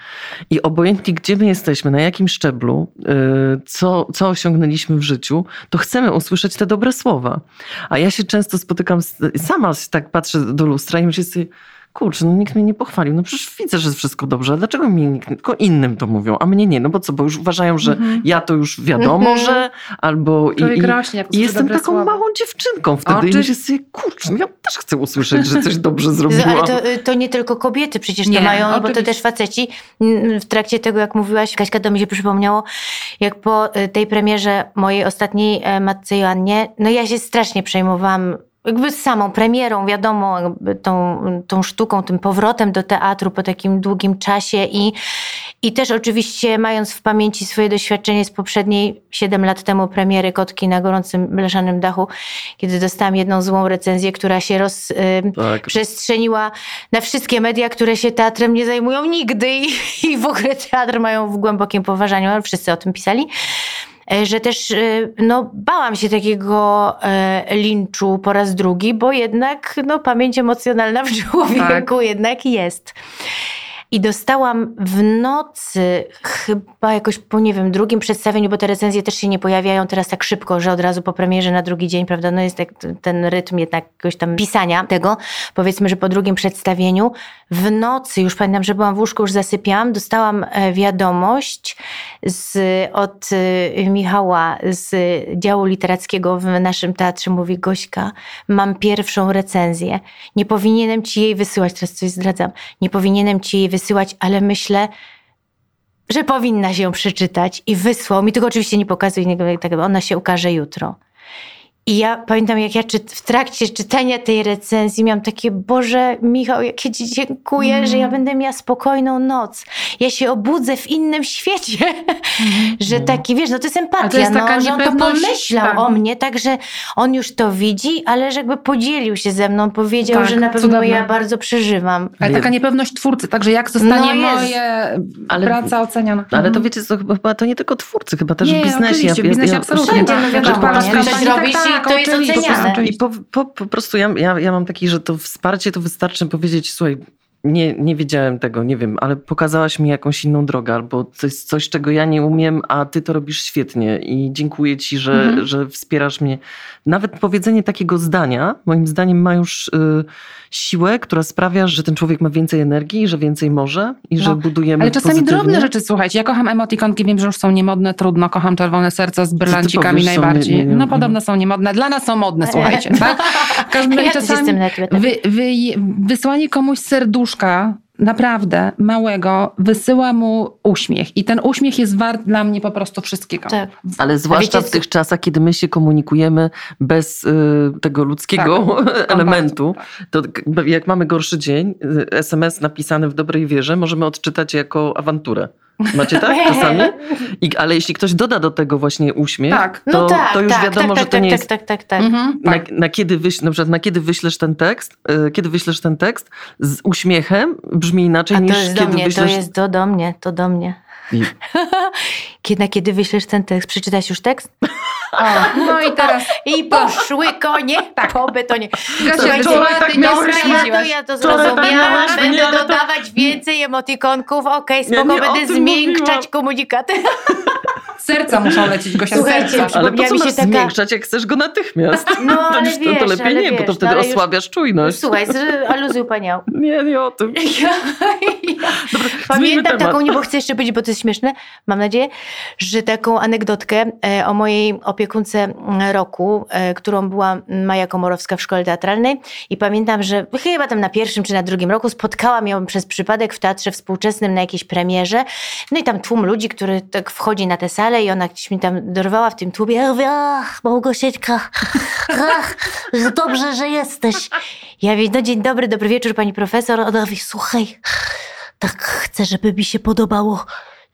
I obojętnie, gdzie my jesteśmy, na jakim szczeblu, y, co, co osiągnęliśmy w życiu, to chcemy usłyszeć te dobre słowa. A ja się często spotykam, z, sama tak patrzę do lustra i myślę sobie, kurczę, no nikt mnie nie pochwalił. No przecież widzę, że jest wszystko dobrze. a Dlaczego mi nikt, tylko innym to mówią, a mnie nie? No bo co, bo już uważają, że ja to już wiadomo, Mhm. że albo... i- i, rośnie, i jestem taką słowa. małą dziewczynką wtedy i Oczy- myślę sobie, kurczę, no ja też chcę usłyszeć, że coś dobrze Ale zrobiłam. to, to nie tylko kobiety przecież Nie, to mają, bo to oczywiście. też faceci. W trakcie tego, jak mówiłaś, Kaśka, to mi się przypomniało, jak po y, tej premierze mojej ostatniej e, Matce Joannie, no ja się strasznie przejmowałam jakby z samą premierą, wiadomo, tą, tą sztuką, tym powrotem do teatru po takim długim czasie i, i też oczywiście mając w pamięci swoje doświadczenie z poprzedniej 7 lat temu premiery Kotki na gorącym blaszanym dachu, kiedy dostałam jedną złą recenzję, która się roz, y, Tak. na wszystkie media, które się teatrem nie zajmują nigdy i, i w ogóle teatr mają w głębokim poważaniu, ale wszyscy o tym pisali. E, Że też e, no, bałam się takiego e, linczu po raz drugi, bo jednak no, pamięć emocjonalna w [laughs] człowieku jednak jest. I dostałam w nocy, chyba jakoś po, nie wiem, drugim przedstawieniu, bo te recenzje też się nie pojawiają teraz tak szybko, że od razu po premierze na drugi dzień, prawda? No jest tak, ten rytm jednak jakoś tam pisania tego. Powiedzmy, że po drugim przedstawieniu w nocy, już pamiętam, że byłam w łóżku, już zasypiałam, dostałam e, wiadomość z, od e, Michała z działu literackiego w naszym teatrze. Mówi Gośka, mam pierwszą recenzję. Nie powinienem ci jej wysyłać, teraz coś zdradzam, nie powinienem ci jej wysyłać, ale myślę, że powinnaś ją przeczytać i wysłał mi, tego oczywiście nie pokazuje, tak, ona się ukaże jutro. I ja pamiętam, jak ja czyt, w trakcie czytania tej recenzji miałam takie, Boże, Michał, jakie ci dziękuję, że ja będę miała spokojną noc. Ja się obudzę w innym świecie. że taki, wiesz, no to jest empatia, to jest no, że on to pomyślał tak. o mnie, tak, że on już to widzi, ale że jakby podzielił się ze mną, powiedział, Tak, że na pewno cudowne. ja bardzo przeżywam. Ale taka niepewność twórcy, także jak zostanie No moje Ale- praca oceniona. Ale to Mhm. wiecie, co, chyba to nie tylko twórcy, chyba też Nie, w biznesie. w biznesie absolutnie. Wszędzie, no wiadomo, nie? kampanię, Coś robisz i to jest oceniane. I po, po, po prostu ja, ja, ja mam taki, że to wsparcie to wystarczy powiedzieć, słuchaj, nie, nie wiedziałem tego, nie wiem, ale pokazałaś mi jakąś inną drogę, albo to jest coś, czego ja nie umiem, a ty to robisz świetnie i dziękuję ci, że, Mhm. że wspierasz mnie. Nawet powiedzenie takiego zdania, moim zdaniem ma już y, siłę, która sprawia, że ten człowiek ma więcej energii, że więcej może i że No, budujemy Ale czasami pozytywnie. drobne rzeczy, słuchajcie. Ja kocham emotikonki, wiem, że już są niemodne, trudno. Kocham czerwone serca z brylancikami najbardziej. nie- nie- no nie- podobno są niemodne. Dla nas są modne, słuchajcie. [laughs] Tak? W każdym razie Ja czasami Twitterze. wy, wy, wysłanie komuś serduszka naprawdę małego wysyła mu uśmiech. I ten uśmiech jest wart dla mnie po prostu wszystkiego. Tak. Ale zwłaszcza wiecie, w tych czasach, kiedy my się komunikujemy bez y, tego ludzkiego [laughs] elementu, to k- jak mamy gorszy dzień, y, SMS napisany w dobrej wierze możemy odczytać jako awanturę. Macie tak [laughs] czasami? I, ale jeśli ktoś doda do tego właśnie uśmiech, Tak. to, No tak, to już tak, wiadomo, tak, że tak, to nie tak, jest... tak, tak, tak. Mhm, Na, tak. na, kiedy wyś, na przykład na kiedy wyślesz ten tekst, y, kiedy wyślesz ten tekst z uśmiechem brzmi inaczej niż kiedy mnie, wyślesz... to jest do, do mnie, to do mnie. I- [laughs] Kiedy, na kiedy wyślesz ten tekst? Przeczytałeś już tekst? [laughs] O, no i teraz I poszły konie [laughs] Tak. po betonie. Słuchajcie, wczoraj tak nie. Dobra, ja ja to tak zrozumiałam, miałyśmy, będę nie, ale to- dodawać więcej emotikonków, okej, Ja spoko, nie o będę zmiękczać mówiłam. komunikaty. Serca muszą lecieć, Gosia, Słuchajcie, serca. Ale po co mi się masz taka- zmiękczać, jak chcesz go natychmiast? No, [laughs] to, ale już- wiesz, to lepiej ale nie, bo to wiesz, wtedy no, już- osłabiasz czujność. Słuchaj, z aluzji upaniał. [laughs] Nie, nie o tym. [laughs] Ja, ja pamiętam temat. taką, nie bo chcę jeszcze powiedzieć, bo to jest śmieszne, mam nadzieję, że taką anegdotkę e, o mojej opiekunce m, roku, e, którą była Maja Komorowska w szkole teatralnej i pamiętam, że chyba tam na pierwszym czy na drugim roku spotkałam ją przez przypadek w teatrze współczesnym na jakiejś premierze, no i tam tłum ludzi, który tak wchodzi na tę salę i ona gdzieś mi tam dorwała w tym tłumie, ja mówię, ach, ach, dobrze, że jesteś. Ja mówię, no dzień dobry, dobry wieczór pani profesor. Ona mówi, słuchaj, tak chcę, żeby mi się podobało.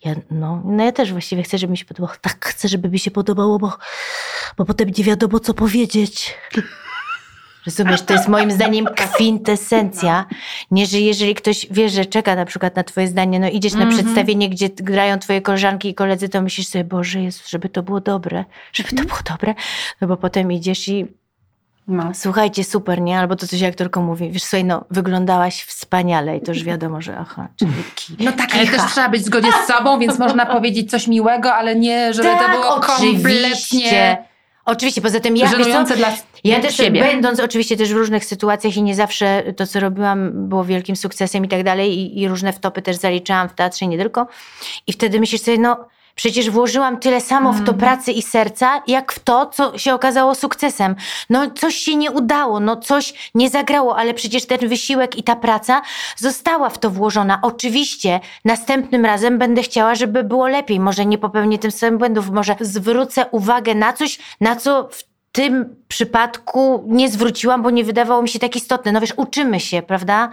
Ja, no, no ja też właściwie chcę, żeby mi się podobało. Tak chcę, żeby mi się podobało, bo, bo potem nie wiadomo, co powiedzieć. Rozumiesz, to jest moim zdaniem kwintesencja. Nie, że jeżeli ktoś wie, że czeka na przykład na twoje zdanie, no idziesz na Mhm. przedstawienie, gdzie grają twoje koleżanki i koledzy, to myślisz sobie, Boże Jezus, żeby to było dobre, żeby to było dobre. No bo potem idziesz i No. Słuchajcie, super, nie? Albo to coś aktorka mówi, wiesz, słuchaj, no, wyglądasz wspaniale i to już wiadomo, że aha, czyli ki. No tak, ale też trzeba być w zgodzie z sobą, więc można [laughs] powiedzieć coś miłego, ale nie, żeby to było kompletnie Oczywiście, poza tym ja, wiesz co, żenujące dla ja też siebie. będąc oczywiście też w różnych sytuacjach i nie zawsze to, co robiłam, było wielkim sukcesem i tak dalej i, i różne wtopy też zaliczałam w teatrze, nie tylko. I wtedy myślisz sobie, no przecież włożyłam tyle samo w to pracy i serca, jak w to, co się okazało sukcesem. No coś się nie udało, no coś nie zagrało, ale przecież ten wysiłek i ta praca została w to włożona. Oczywiście następnym razem będę chciała, żeby było lepiej. Może nie popełnię tym samym błędów, może zwrócę uwagę na coś, na co w tym przypadku nie zwróciłam, bo nie wydawało mi się tak istotne. No wiesz, uczymy się, prawda?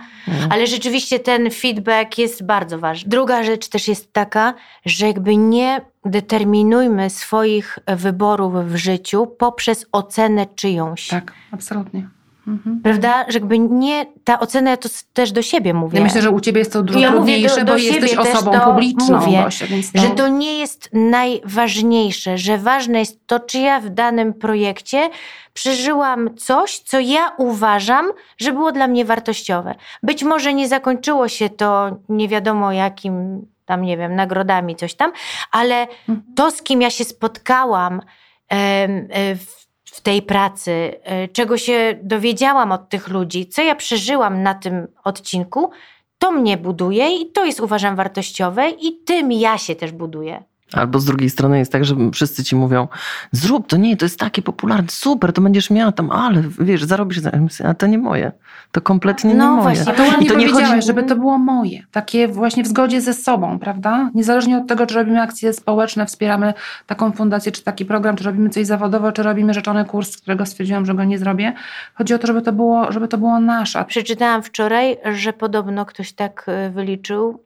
Ale rzeczywiście ten feedback jest bardzo ważny. Druga rzecz też jest taka, że jakby nie determinujmy swoich wyborów w życiu poprzez ocenę czyjąś. Tak, absolutnie. Mhm. Prawda? Że jakby nie, ta ocena, ja to też do siebie mówię. Ja myślę, że u ciebie jest to dużo Ja trudniejsze, do- do bo jesteś osobą to publiczną, mówię, Gosia, no, Że to nie jest najważniejsze, że ważne jest to, czy ja w danym projekcie przeżyłam coś, co ja uważam, że było dla mnie wartościowe. Być może nie zakończyło się to nie wiadomo jakim tam, nie wiem, nagrodami, coś tam, ale Mhm. to, z kim ja się spotkałam e, w, w tej pracy, e, czego się dowiedziałam od tych ludzi, co ja przeżyłam na tym odcinku, to mnie buduje i to jest uważam wartościowe i tym ja się też buduję. Albo z drugiej strony jest tak, że wszyscy ci mówią, zrób to, nie, to jest takie popularne, super, to będziesz miała tam, ale wiesz, zarobisz, za- a to nie moje. To kompletnie No nie moje. właśnie, to I ładnie to nie powiedziałaś, chodzi- żeby to było moje. Takie właśnie w zgodzie ze sobą, prawda? Niezależnie od tego, czy robimy akcje społeczne, wspieramy taką fundację, czy taki program, czy robimy coś zawodowo, czy robimy rzeczony kurs, którego stwierdziłam, że go nie zrobię. Chodzi o to, żeby to było, żeby to było nasze. Przeczytałam wczoraj, że podobno ktoś tak y, wyliczył,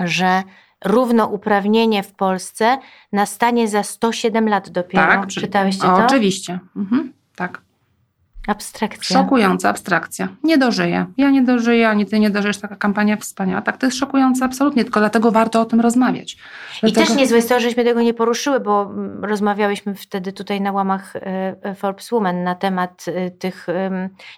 że równouprawnienie w Polsce nastanie za 107 lat dopiero. Tak, Czytałeś to? Oczywiście. Mhm, tak. Abstrakcja. Szokująca abstrakcja. Nie dożyję. Ja nie dożyję, ani ty nie dożyjesz. Taka kampania wspaniała. Tak, to jest szokujące absolutnie, tylko dlatego warto o tym rozmawiać. I Dlatego- też niezłe jest to, żeśmy tego nie poruszyły, bo mm, rozmawiałyśmy wtedy tutaj na łamach e, e, Forbes Women na temat e, tych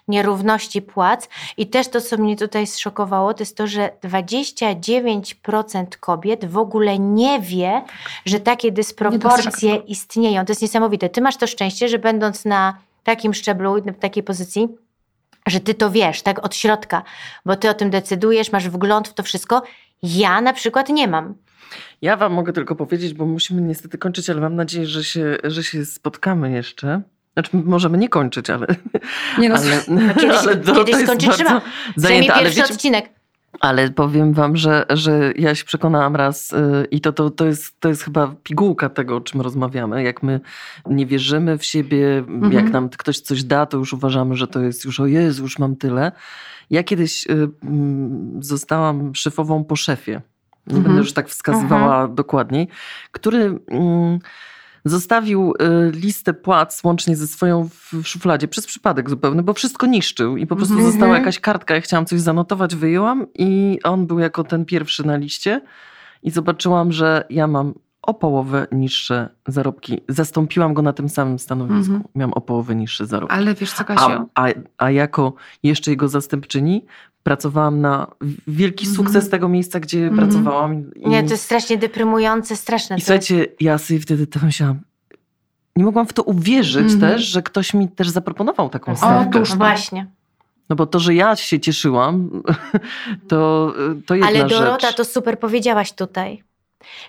nierówności płac. I też to, co mnie tutaj zszokowało, to jest to, że 29% kobiet w ogóle nie wie, że takie dysproporcje istnieją. To jest niesamowite. Ty masz to szczęście, że będąc na takim szczeblu, w takiej pozycji, że ty to wiesz, tak od środka, bo ty o tym decydujesz, masz wgląd w to wszystko. Ja na przykład nie mam. Ja wam mogę tylko powiedzieć, bo musimy niestety kończyć, ale mam nadzieję, że się, że się spotkamy jeszcze. Znaczy, możemy nie kończyć, ale, Nie no, [laughs] ale, [laughs] Kiedyś, ale kiedyś skończyć trzeba. Zajmie zajęta. Ale, pierwszy wiecie, odcinek. Ale powiem wam, że, że ja się przekonałam raz y, i to, to, to, jest, to jest chyba pigułka tego, o czym rozmawiamy. Jak my nie wierzymy w siebie, Mhm. jak nam ktoś coś da, to już uważamy, że to jest już o Jezu, już mam tyle. Ja kiedyś y, mm, zostałam szefową po szefie. Nie Mhm. będę już tak wskazywała dokładniej, który mm, zostawił y, listę płac łącznie ze swoją w szufladzie przez przypadek zupełny, bo wszystko niszczył i po prostu Mhm. została jakaś kartka. Ja chciałam coś zanotować, wyjęłam i on był jako ten pierwszy na liście i zobaczyłam, że ja mam o połowę niższe zarobki. Zastąpiłam go na tym samym stanowisku. Mhm. Miałam o połowę niższe zarobki. Ale wiesz co, Kasiu? A, a, a jako jeszcze jego zastępczyni pracowałam na wielki Mhm. sukces tego miejsca, gdzie Mhm. pracowałam. I, Nie, to jest strasznie deprymujące, straszne. i słuchajcie, ja sobie wtedy to myślałam, nie mogłam w to uwierzyć Mhm. też, że ktoś mi też zaproponował taką stawkę. Otóż No właśnie. No bo to, że ja się cieszyłam, [laughs] to, to jedna Ale Dorota, rzecz. to super powiedziałaś tutaj,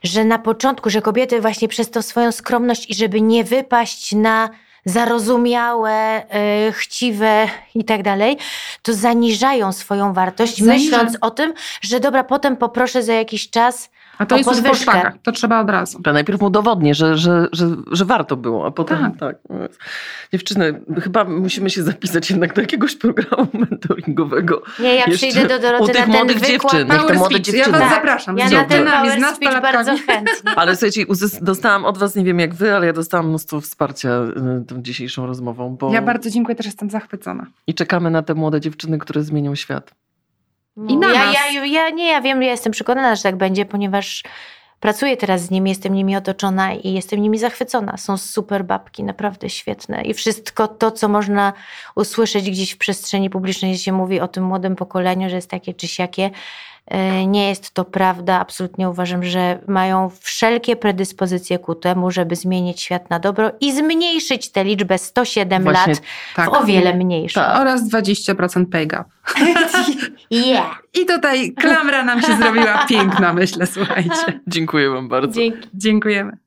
że na początku, że kobiety właśnie przez tą swoją skromność i żeby nie wypaść na zarozumiałe, y, chciwe i tak dalej, to zaniżają swoją wartość, Zaniża- myśląc o tym, że dobra, potem poproszę za jakiś czas. A to o jest już po podwyżkę. szpakach. To trzeba od razu. To najpierw udowodnię, że, że, że, że warto było, a potem Tak. tak. Dziewczyny, chyba musimy się zapisać jednak do jakiegoś programu [laughs] mentoringowego. Nie, ja Jeszcze przyjdę do u Doroty tych na ten młodych wykład. dziewczyn. Niech te Power młode speech. Ja dziewczyny. was Tak. zapraszam. Ja z na ten power speech bardzo chętnie. Ale słuchajcie, dostałam od was, nie wiem jak wy, ale ja dostałam mnóstwo wsparcia y, tą dzisiejszą rozmową, bo Ja bardzo dziękuję, też jestem zachwycona. i czekamy na te młode dziewczyny, które zmienią świat. I na ja, ja, ja, nie, ja wiem, ja jestem przekonana, że tak będzie, ponieważ pracuję teraz z nimi, jestem nimi otoczona i jestem nimi zachwycona. Są super babki, naprawdę świetne. I wszystko to, co można usłyszeć gdzieś w przestrzeni publicznej, gdzie się mówi o tym młodym pokoleniu, że jest takie czy siakie, nie jest to prawda. Absolutnie uważam, że mają wszelkie predyspozycje ku temu, żeby zmienić świat na dobro i zmniejszyć tę liczbę 107 Właśnie lat Tak. w o wiele mniejszą. Tak. Oraz 20% pay gap. [laughs] Yeah. I tutaj klamra nam się zrobiła piękna, myślę, słuchajcie. Dziękuję wam bardzo. Dzięki. Dziękujemy.